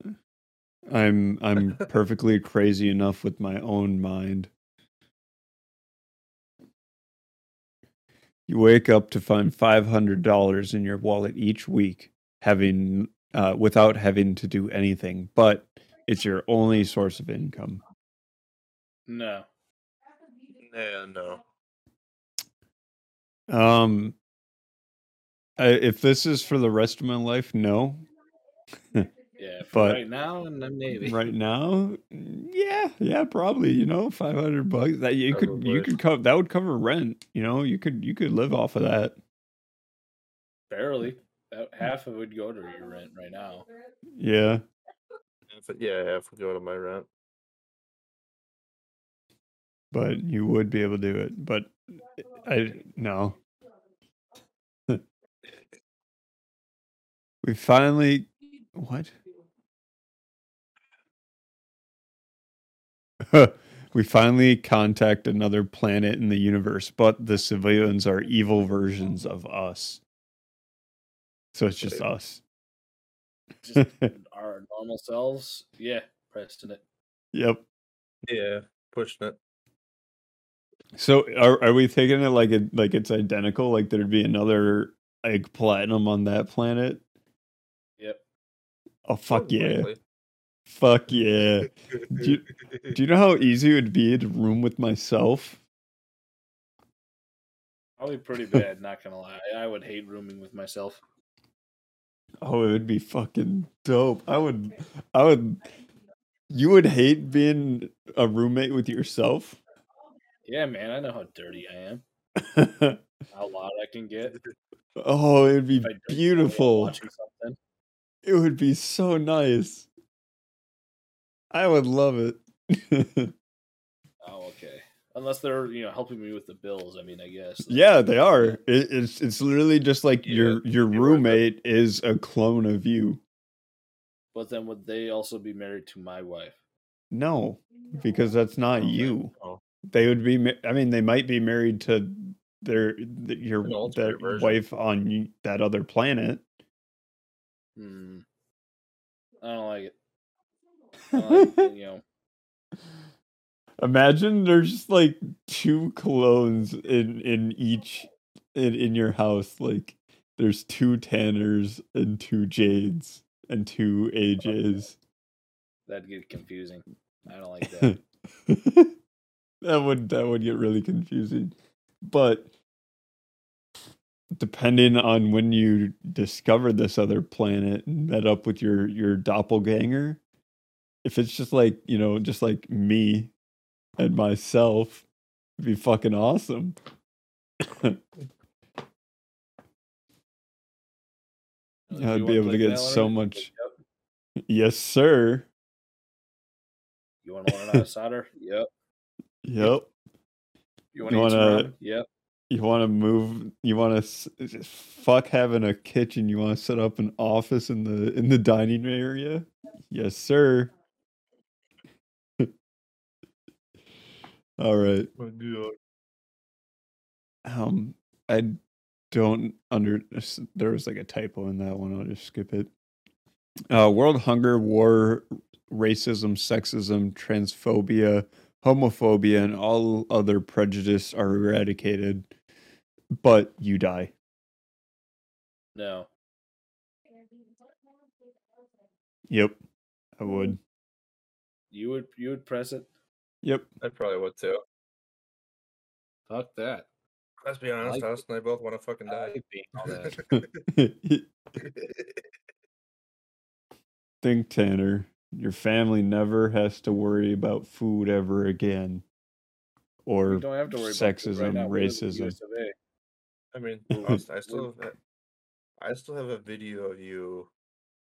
I'm I'm perfectly crazy enough with my own mind. You wake up to find five hundred dollars in your wallet each week, having uh, without having to do anything, but it's your only source of income. No. Yeah, no. Um, I, if this is for the rest of my life, no. Yeah, But- right now, maybe. right now, yeah, yeah, probably. You know, five hundred bucks that you could you could cover that would cover rent. You know, you could you could live off of that. Barely. Half of it would go to your rent right now. Yeah, it- yeah, half would go to my rent. But you would be able to do it. But I no. we finally what? we finally contact another planet in the universe, but the civilians are evil versions of us. So it's just us. Just our normal selves. Yeah, Preston it. Yep. Yeah, pushing it. So are are we thinking it like it like it's identical? Like there'd be another like platinum on that planet? Yep. Oh fuck More yeah. Fuck yeah. Do Do you know how easy it would be to room with myself? Probably pretty bad, not gonna lie. I would hate rooming with myself. Oh, it would be fucking dope. I would I would you would hate being a roommate with yourself? Yeah, man, I know how dirty I am. How loud I can get. oh, it would be If I drink while beautiful. It would be so nice. I would love it. Oh, okay. Unless they're you know helping me with the bills. I mean, I guess. yeah, they are. It, it's it's literally just like Yeah, your your roommate is a clone of you. But then would they also be married to my wife? No, because that's not Okay. you. Oh. They would be. I mean, they might be married to their th- your their version. wife on that other planet. Hmm. I don't like it. I don't like, you know. Imagine there's just like two clones in in each in in your house. Like there's two Tanners and two Jades and two AJs. That'd get confusing. I don't like that. that would that would get really confusing. But depending on when you discovered this other planet and met up with your your doppelganger, if it's just like, you know, just like me and myself, it'd be fucking awesome. Oh, I'd you be able to get so much- Yep. yes, sir. You want to learn how to solder? Yep. Yep. You want You to eat some wanna- ramen? Yep. You want to move? You want to fuck having a kitchen? You want to set up an office in the in the dining area? Yes, sir. All right. Um, I don't under. There was like a typo in that one. I'll just skip it. Uh, world hunger, war, racism, sexism, transphobia, homophobia, and all other prejudice are eradicated, but you die. No. Yep, I mm-hmm. would. You would you would press it? Yep. I probably would too. Fuck that. Let's be honest, like us and I both want to fucking die. like being all that. Think, Tanner. Your family never has to worry about food ever again, or You don't have to worry about sexism, right now. We live in the racism. US of A. I mean, I still have, I still have a video of you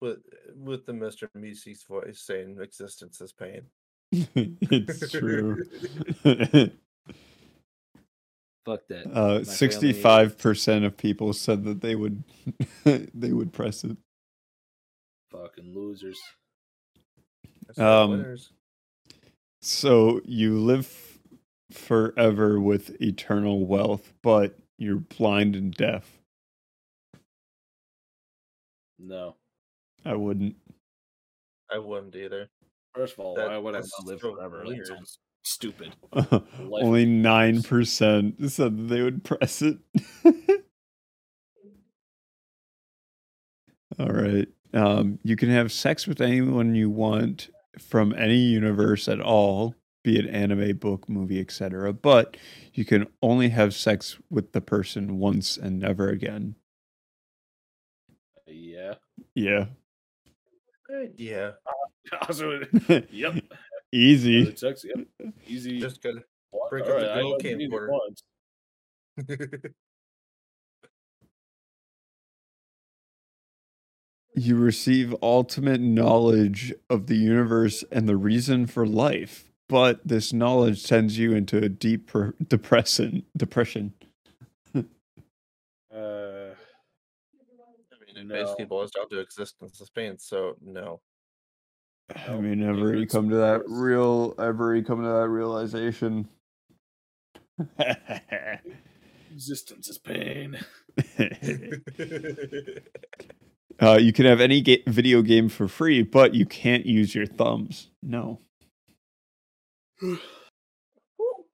with with the Mr. Meeseeks voice saying existence is pain. it's true. Fuck that. uh, sixty-five percent of people said that they would they would press it. Fucking losers. That's the Um. So you live forever with eternal wealth, but you're blind and deaf. No. I wouldn't. I wouldn't either. First of all, That- why would I that's live so forever? Weird. sounds stupid. Only nine percent said that they would press it. All right. Um, you can have sex with anyone you want from any universe at all, be it anime, book, movie, etc. But you can only have sex with the person once and never again. Yeah. Yeah. Yeah, Also, yep. Easy. It sucks. Yep. Easy. just good. What? break up Alright, the I only camcorder. once. You receive ultimate knowledge of the universe and the reason for life, but this knowledge sends you into a deep per- depression. Depression. Uh, I mean, it No. basically boils down to existence of pain. So no. I Nope, mean, ever you come to that real, ever you come to that realization. existence is pain. uh, you can have any ga- video game for free, but you can't use your thumbs. No. Who Oh,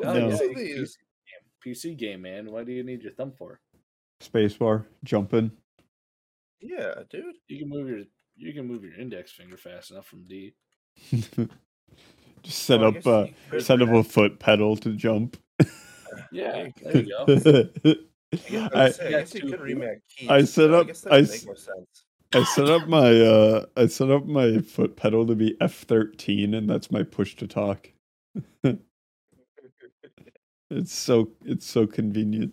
No. thinks yeah, of you can these? PC game. PC game, man. Why do you need your thumb for? Spacebar, jumping. Yeah, dude. You can move your you can move your index finger fast enough from D. Just set Well, I up guess uh, set up a foot pedal to jump. Yeah, There there you go. I, I, I, I guess you two could feet. remake keys. I set up- I would s- more sense. I set up my uh I set up my foot pedal to be F13 and that's my push to talk. It's so it's so convenient.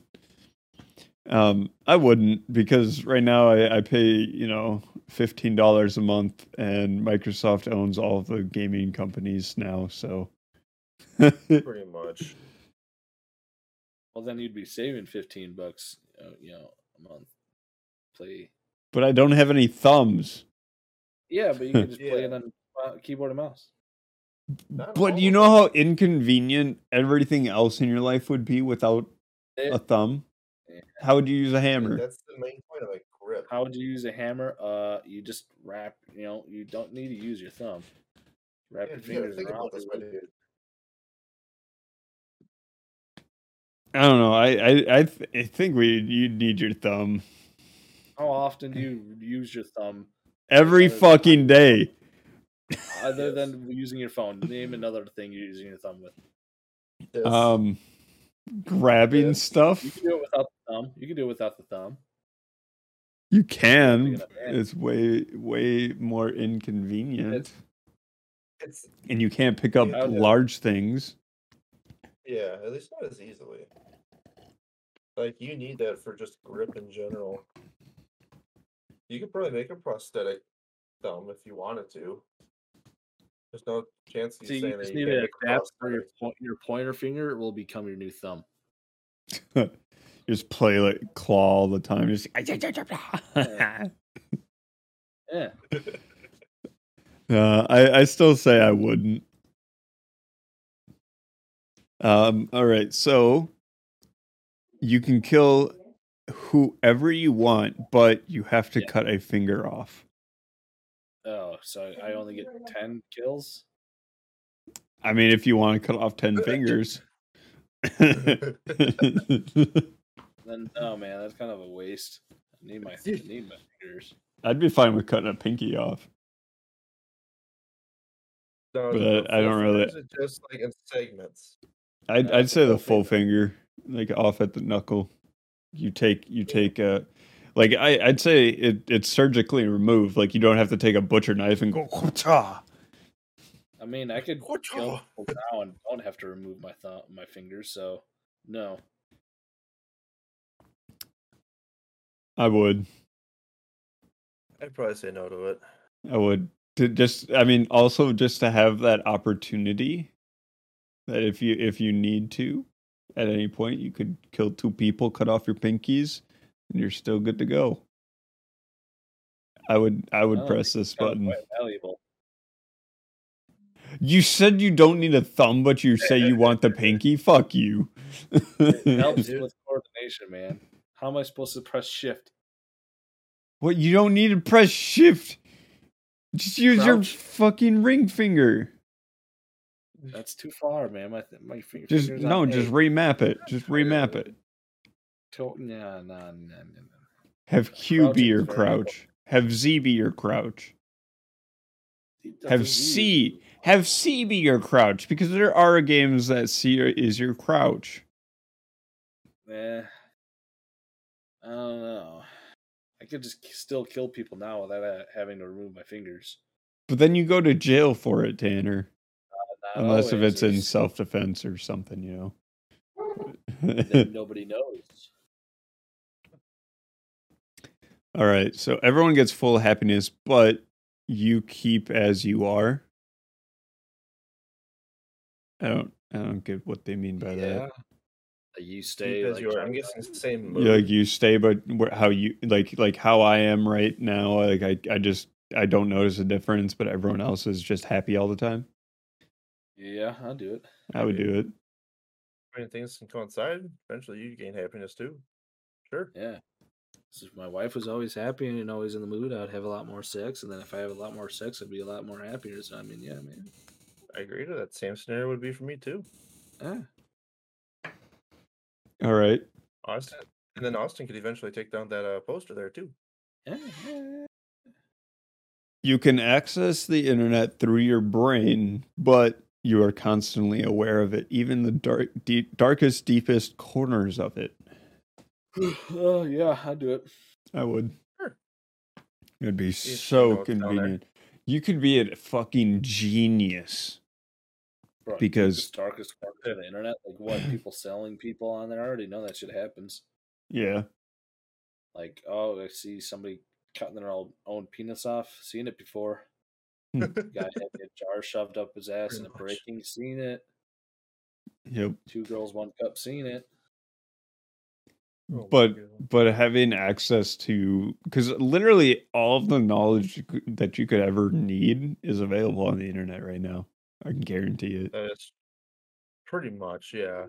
Um I wouldn't because right now I, I pay, you know, fifteen dollars a month and Microsoft owns all the gaming companies now, so Pretty much. Well, then you'd be saving fifteen bucks, uh, you know, a month. Play. but I don't have any thumbs. Yeah, but you can just play it on keyboard and mouse. Not But you know how inconvenient everything else in your life would be without a thumb? Yeah. How would you use a hammer? That's the main point of a grip. How would you use a hammer? Uh, you just wrap. You know, you don't need to use your thumb. Wrap Yeah, your fingers around. this, it. I don't know. I I I, th- I think we you need your thumb How often do you use your thumb every Other fucking day. other than using your phone? Name another thing you're using your thumb with. This. Um, grabbing Yes. stuff. You can do it without the thumb. You can do it without the thumb. You can. It's way way more inconvenient, It's- it's and you can't pick up large things. Yeah, at least not as easily. Like you need that for just grip in general. You could probably make a prosthetic thumb if you wanted to. There's no chance of So you you saying that just you need can't to a adapt where your prosthetic. po- your pointer finger will become your new thumb. Just play like claw all the time. Just Yeah. Uh, I, I still say I wouldn't. Um, all right, so you can kill whoever you want, but you have to Yeah. cut a finger off. Oh, so I only get ten kills. I mean, if you want to cut off 10 fingers. Then oh man, that's kind of a waste. I need my I need my fingers. I'd be fine with cutting a pinky off. No, But the I don't really- just like in segments. I'd, I'd say the full full finger, like off at the knuckle. You take, you take a, like I, I'd say it, it's surgically removed. Like you don't have to take a butcher knife and go. "Whatcha." I mean, I could Whatcha? kill people now and don't have to remove my thumb, my fingers. So no, I would. I'd probably say no to it. I would to just I mean also just to have that opportunity that if you if you need to at any point you could kill two people, cut off your pinkies, and you're still good to go. I would I would Oh, press this button. valuable. You said you don't need a thumb, but you say you want the pinky. Fuck you. It helps with coordination, man. How am I supposed to press shift? what you don't need to press shift. Just use your fucking ring finger. That's too far, man. My th- my finger. Just no, just A. remap it. Just remap it. To- nah, nah, nah, nah. Have Q Crouching be your crouch. Have Z be your crouch. Have C have C be your crouch because there are games that C is your crouch. Eh, I don't know. I could just still kill people now without uh, having to remove my fingers. But then you go to jail for it, Tanner. Not Unless if it's in self defense or something, you know. then nobody knows. All right. So everyone gets full happiness, but you keep as you are. I don't I don't get what they mean by yeah. that. Like, You stay Because like you are, I'm guessing it's the same. Yeah, like you stay but where, how you like like how I am right now, like I I just I don't notice a difference, but everyone else is just happy all the time. Yeah, I'll do it. I would do it. I mean, things can coincide. Eventually, you gain happiness too. Sure. Yeah. So if my wife was always happy and always in the mood, I'd have a lot more sex, and then if I have a lot more sex, I'd be a lot more happier. So I mean, yeah, man. I agree to that. Same scenario would be for me too. Ah, All right. Austin, and then Austin could eventually take down that uh, poster there too. yeah, yeah. You can access the internet through your brain, but you are constantly aware of it, even the dark, deep, darkest, deepest corners of it. oh yeah, I'd do it. I would. Sure. It'd be know so what's down there. convenient. You could be a fucking genius. Bro, Because- the darkest corner of the internet, like what people selling people on there, I already know that shit happens. Yeah. Like, oh, I see somebody cutting their own, own penis off. Seen it before. Hmm. Guy had a jar shoved up his ass in a Pretty much. breaking. Seen it. Yep. Two girls, one cup. Seen it. Oh but but having access to because literally all of the knowledge that you could ever need is available on the internet right now. I can guarantee it. That is pretty much, yeah.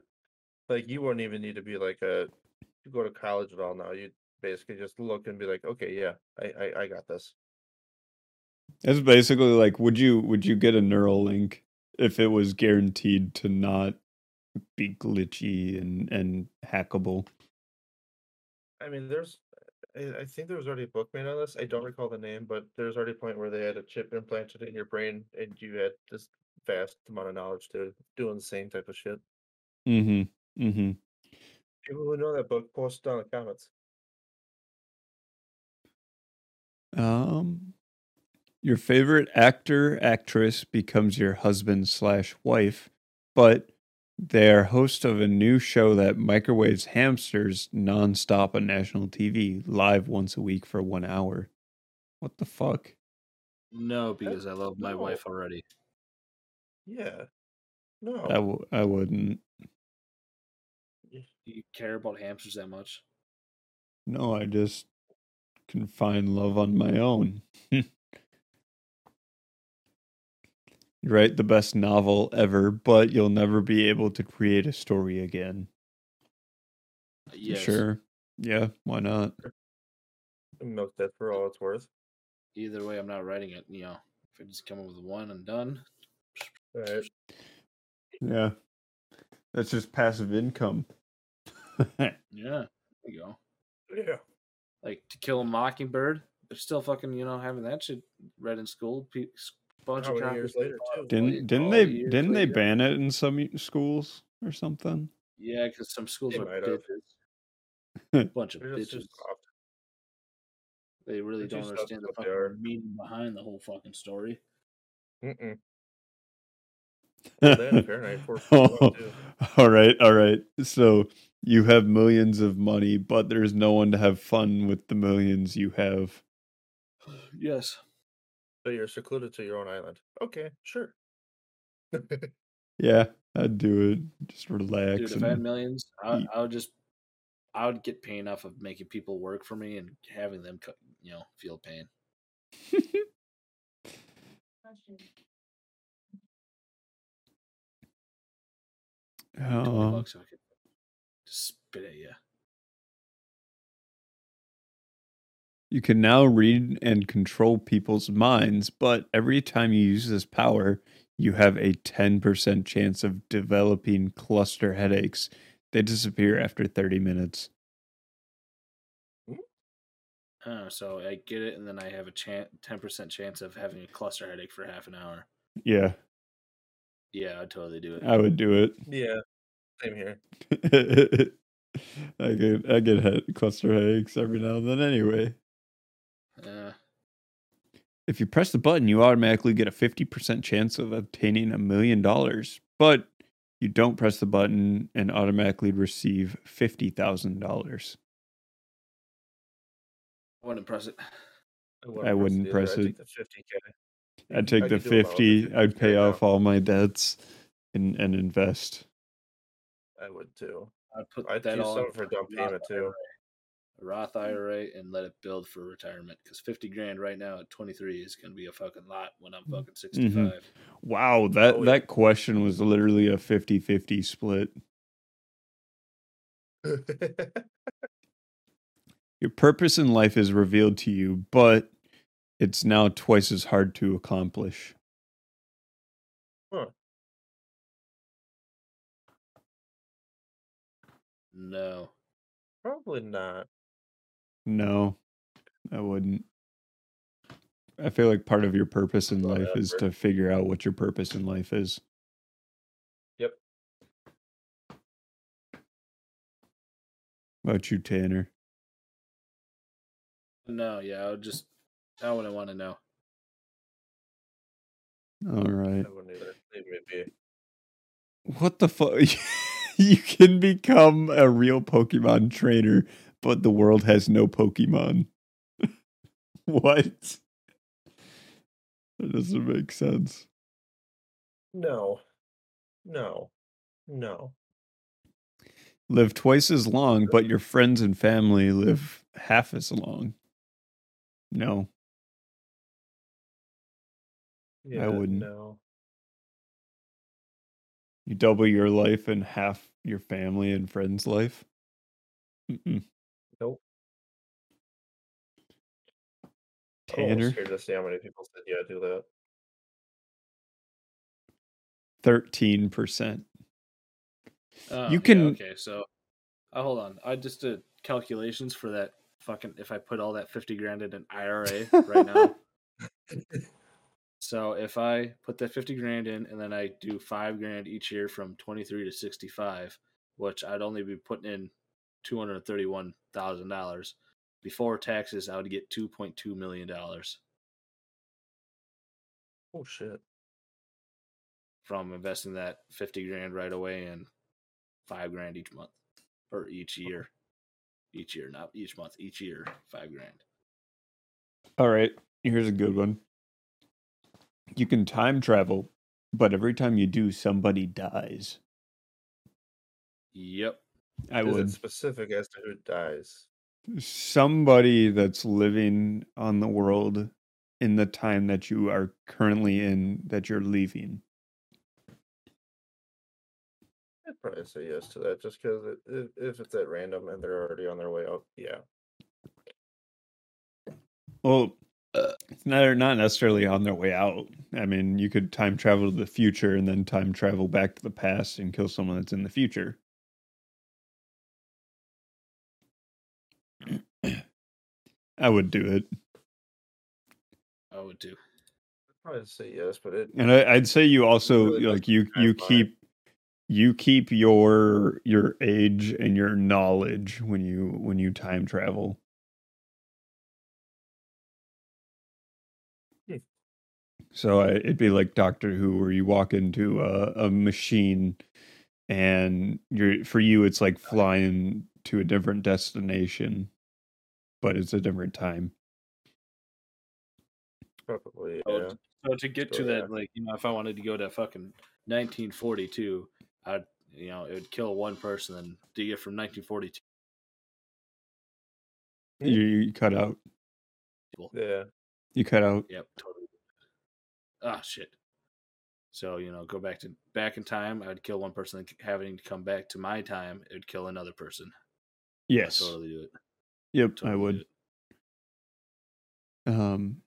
Like you wouldn't even need to be like a to go to college at all now. You basically just look and be like, okay, yeah, I I, I got this. It's basically like would you would you get a neural link if it was guaranteed to not be glitchy and and hackable? I mean, there's, I, think there was already a book made on this. I don't recall the name, but there's already a point where they had a chip implanted in your brain, and you had this vast amount of knowledge to doing the same type of shit. Mm-hmm. Mm-hmm. People who know that book, post it down in the comments. Um, your favorite actor, actress becomes your husband slash wife, but they're host of a new show that microwaves hamsters nonstop on national TV, live once a week for one hour. What the fuck? No, because I love my no. wife already. Yeah. No. I w- I wouldn't. You care about hamsters that much? No, I just can find love on my own. write the best novel ever, but you'll never be able to create a story again. Yes. Sure. Yeah, why not? Milk that for all it's worth. Either way, I'm not writing it. You know, if I just come up with one and done. All right. Yeah. That's just passive income. Yeah, there you go. Yeah. Like To Kill a Mockingbird. They're still fucking, you know, having that shit read in school. Pe- s- bunch How of many years later, too? didn't didn't they didn't they ban it in some schools or something? Yeah, because some schools They are might have. bitches. Bunch of They're just too bitches. They really don't understand the fucking meaning behind the whole fucking story. Mm-mm. Well, then, Fahrenheit 451 too. all right, all right. So you have millions of money, but there's no one to have fun with the millions you have. Yes. So you're secluded to your own island. Okay, sure. Yeah, I'd do it. Just relax. Dude, if I had millions, I. I would just, I would get paid enough of making people work for me and having them, you know, feel pain. Oh, bucks, I could just spit at you. You can now read and control people's minds, but every time you use this power, you have a 10% chance of developing cluster headaches. They disappear after 30 minutes. Oh, so I get it, and then I have a chan ten percent chance of having a cluster headache for half an hour. Yeah, Yeah, I'd totally do it. I would do it. Yeah, same here. I get I get head cluster headaches every now and then anyway. If you press the button, you automatically get a 50% chance of obtaining a million dollars. But you don't press the button and automatically receive $50,000. I wouldn't press it. I wouldn't either. press I'd it. take the 50k. I'd take the could do it 50, the I'd pay off all my debts and, and invest. I would too. I'd put I'd that use all some for a down Roth payment too. IRA, a Roth IRA and let it build for retirement because 50 grand right now at 23 is going to be a fucking lot when I'm mm-hmm. fucking mm-hmm. 65. Wow, that, Oh, yeah. that question was literally a 50 50 split. Your purpose in life is revealed to you, but it's now twice as hard to accomplish. No. Probably not. No, I wouldn't. I feel like part of your purpose in life is to figure out what your purpose in life is. Yep. About you, Tanner? No, yeah, I would just, I wouldn't want to know. All right. I wouldn't either. Leave me be. What the fuck? you can become a real Pokemon trainer, but the world has no Pokemon. what? That doesn't make sense. No. No. No. Live twice as long, but your friends and family live half as long. No. Yeah, wouldn't. No. You double your life and half your family and friends' life. Mm-mm. Oh, Tanner. I'm scared to see how many people said, yeah, do that. 13%. You can. Yeah, okay, so I hold on. I just did calculations for that fucking. If I put all that 50 grand in an IRA right now. so if I put that 50 grand in and then I do five grand each year from 23 to 65, which I'd only be putting in $231,000 before taxes, I would get two point two million dollars Oh shit. from investing that fifty grand right away and five grand each month or each year. Each year, not each month, each year, five grand. All right, here's a good one. You can time travel, but every time you do, somebody dies. Yep. I Is would. it specific as to who dies? Somebody that's living on the world in the time that you are currently in, that you're leaving. I'd probably say yes to that, just because it, if, if it's at random and they're already on their way out, yeah. Well, it's not not necessarily on their way out. I mean, you could time travel to the future and then time travel back to the past and kill someone that's in the future. I would do it, I would do. I'd probably say yes, but it and I, I'd say you also really like you you keep you keep your your age and your knowledge when you when you time travel. Hmm. So I, it'd be like Doctor Who, where you walk into a, a machine, and you're for you it's like flying to a different destination, but it's a different time. probably yeah. So to get to So, that, like you know, if I wanted to go to fucking 1942, I'd you know it would kill one person. And to get from 1942, Hmm. You, you cut out. Yeah. You cut out. yep, totally. Ah, shit. So you know, go back to back in time. I'd kill one person. Having to come back to my time, it would kill another person. I'd Yes. totally do it. Yep. I Totally do would. it. Um.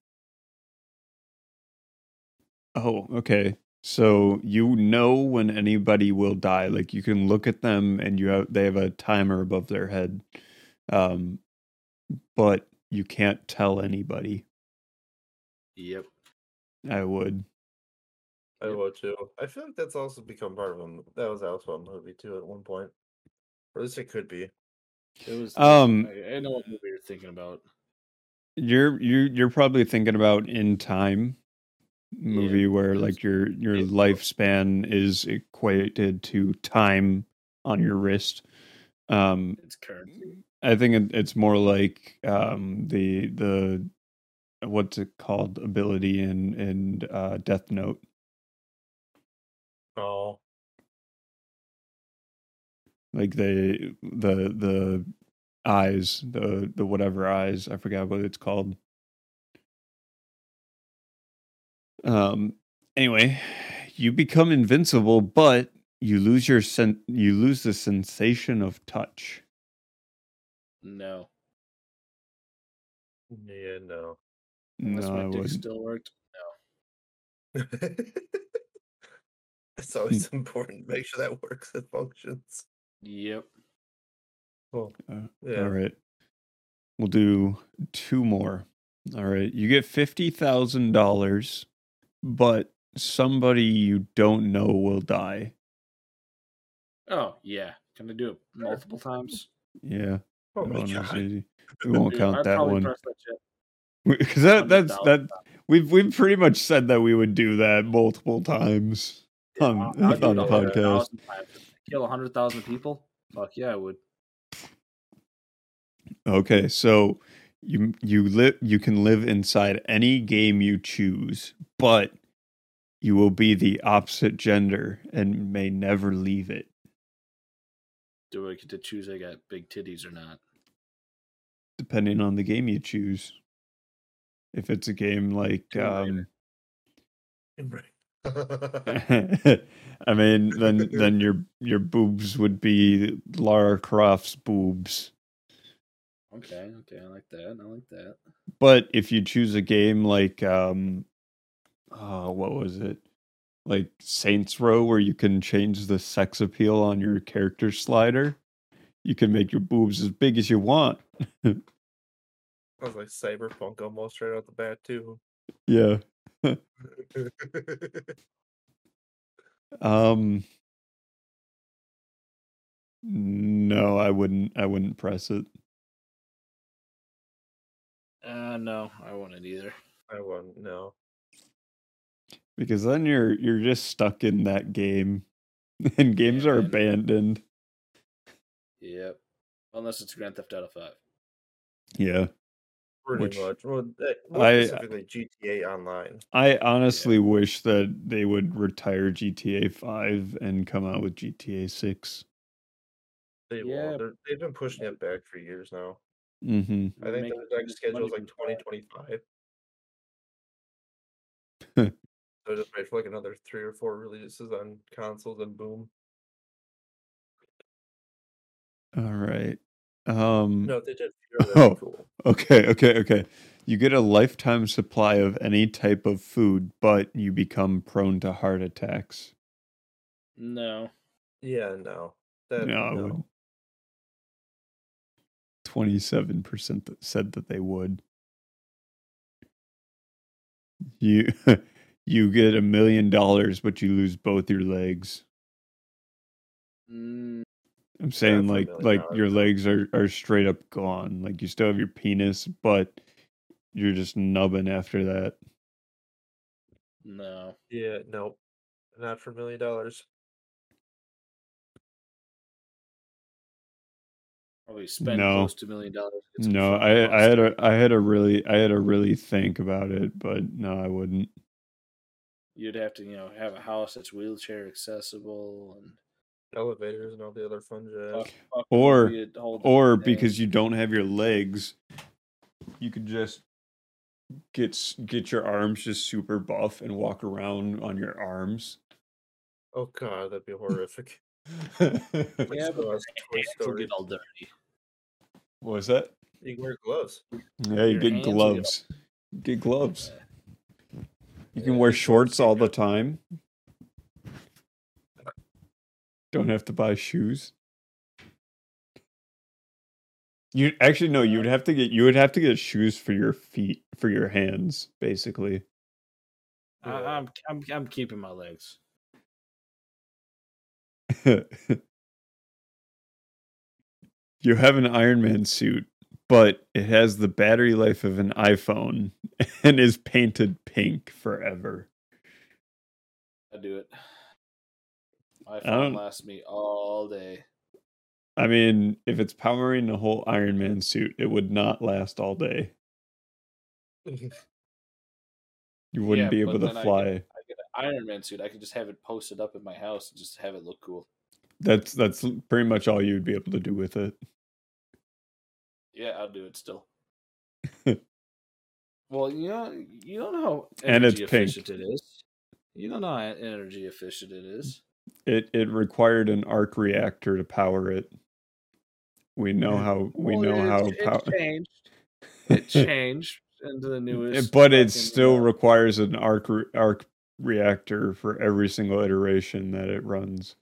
Oh, okay. So you know when anybody will die. Like you can look at them and you have they have a timer above their head. Um but you can't tell anybody. Yep. I would. I Yep. would too. I feel like that's also become part of them. that was also a movie too at one point. Or at least it could be. It was. Um, I, I know what movie you're thinking about. You're you you're probably thinking about in time movie Yeah, where like your your lifespan is equated to time on your wrist. Um It's currency. I think it, it's more like um the the what's it called ability in in uh Death Note. Oh, Like the the the eyes, the the whatever eyes, I forgot what it's called. Um anyway, you become invincible but you lose your sen- you lose the sensation of touch. No. yeah, no. Unless no, my I dick wouldn't. still worked. it's always important to make sure that works and functions. Yep. Well, Uh, yeah. All right. We'll do two more. All right. You get $50,000, but somebody you don't know will die. Oh yeah. Can I do it multiple times? Yeah. Oh my god. We won't Dude, count I'd that one. press that shit Because that, that's that we've we've pretty much said that we would do that multiple times on, I'll- I'll on the podcast. Thousand times. If I Kill a hundred thousand people? Fuck yeah, I would. Okay, so you you live you can live inside any game you choose, but you will be the opposite gender and may never leave it. Do I get to choose I got big titties or not? depending on the game you choose. If it's a game like um Right. I mean then then your your boobs would be Lara Croft's boobs. Okay, okay, I like that. I like that. But if you choose a game like um oh what was it? Like Saints Row where you can change the sex appeal on your character slider, you can make your boobs as big as you want. I was like cyberpunk almost right out the bat too. Yeah. Um No, I wouldn't I wouldn't press it. Uh no, I wouldn't either. I wouldn't no. Because then you're you're just stuck in that game. And games Yeah, are man. abandoned. Yep. Unless it's Grand Theft Auto Five. Yeah. Pretty Which- much. Well, I- specifically GTA Online. I honestly wish that they would retire GTA 5 and come out with GTA 6. They Yeah. won't. They're, they've been pushing it back for years now. Mhm. I think the next schedule is like 2025. so just wait for like another three or four releases on consoles and boom. All right. Um No, they did fewer, Oh. cool. okay, okay, okay. You get a lifetime supply of any type of food, but you become prone to heart attacks. No. Yeah, no. That, no. no. Twenty-seven percent said that they would. You you get a million dollars, but you lose both your legs. Mm, I'm saying like like your though. legs are are straight up gone. Like you still have your penis, but you're just nubbing after that. no. Yeah, nope. Not for a million dollars. Probably spend No. close to a million dollars. to get some No, I I had a I had a really I had to really think about it, but no, I wouldn't. You'd have to, you know, have a house that's wheelchair accessible and Elevators and all the other fun jazz. fuck, fuck Or- movie to hold the Or thing. because you don't have your legs, you could just get get your arms just super buff and walk around on your arms. Oh god, that'd be horrific. what Yeah, but some of those Toy hands will get all dirty. was that? You can wear gloves. Yeah, you get hands get gloves. Get gloves. Yeah. You can Yeah, wear shorts all the time. Don't have to buy shoes. You actually no, you would have to get you would have to get shoes for your feet, for your hands, basically. I, I'm I'm I'm keeping my legs. you have an Iron Man suit, but it has the battery life of an iPhone and is painted pink forever. I do it. My phone lasts me all day. I mean, if it's powering the whole Iron Man suit, it would not last all day. You wouldn't Yeah, be able to then I fly. get- I get an Iron Man suit. I could just have it posted up in my house and just have it look cool. That's that's pretty much all you'd be able to do with it. Yeah, I'll do it still. well, you know, you don't know how And it's energy pink. efficient it is. You don't know how energy efficient it is. It it required an arc reactor to power it. We know how we Well, know it, how it pow- changed. It changed into the newest. but it still requires an arc re- arc reactor for every single iteration that it runs.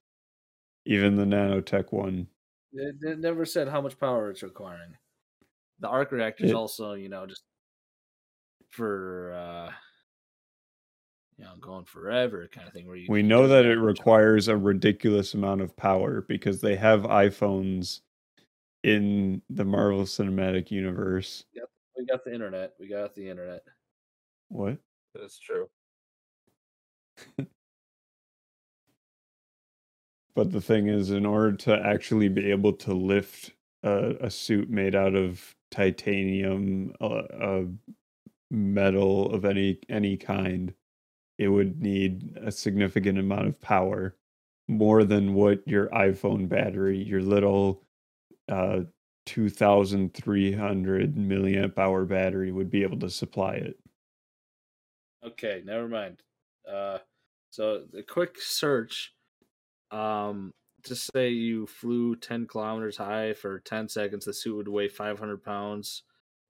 Even the nanotech one. It, it never said how much power it's requiring. The arc reactor is also, you know, just for uh you know, going forever kind of thing where you We know that it much- requires a ridiculous amount of power because they have iPhones in the Marvel Cinematic Universe. Yep, we got the internet. We got the internet. What? That's true. But the thing is, in order to actually be able to lift a, a suit made out of titanium, uh, uh, metal of any any kind, it would need a significant amount of power, more than what your iPhone battery, your little uh, two thousand three hundred milliamp hour battery, would be able to supply it. Okay, never mind. Uh so the quick search um just say you flew 10 kilometers high for 10 seconds the suit would weigh 500 pounds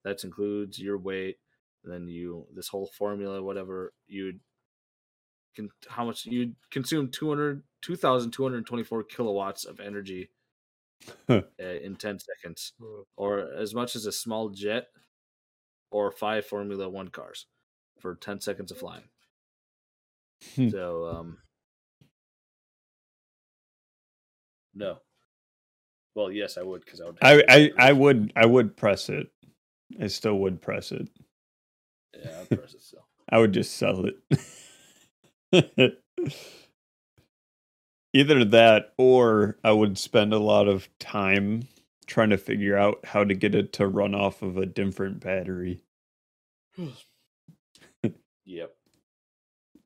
that includes your weight and then you this whole formula whatever you'd can how much you'd consume 200 2224 kilowatts of energy uh, in 10 seconds or as much as a small jet or five formula 1 cars for 10 seconds of flying Hmm. so um no well yes i would because i would I, I I would I would press it. I still would press it. yeah i'd press it still I would just sell it. Either that or I would spend a lot of time trying to figure out how to get it to run off of a different battery. yep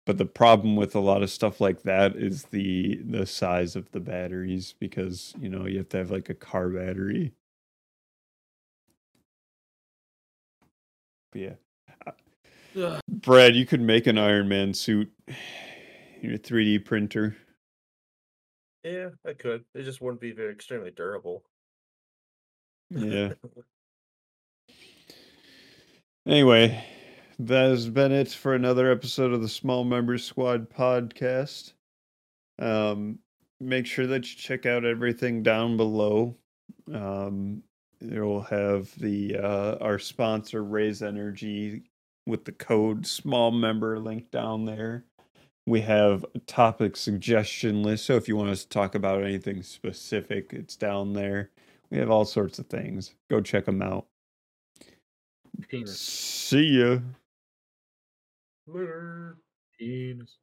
But the problem with a lot of stuff like that is the the size of the batteries because, you know, you have to have like a car battery. But yeah. Ugh. Brad, you could make an Iron Man suit. in a 3D printer. Yeah, I could. It just wouldn't be very extremely durable. Yeah. Anyway, that has been it for another episode of the Small Members Squad podcast. Um, make sure that you check out everything down below. Um, it will have the uh, our sponsor Raise Energy with the code Small Member link down there. We have a topic suggestion list, so if you want us to talk about anything specific, it's down there. We have all sorts of things. Go check them out. penis See ya. Later. penis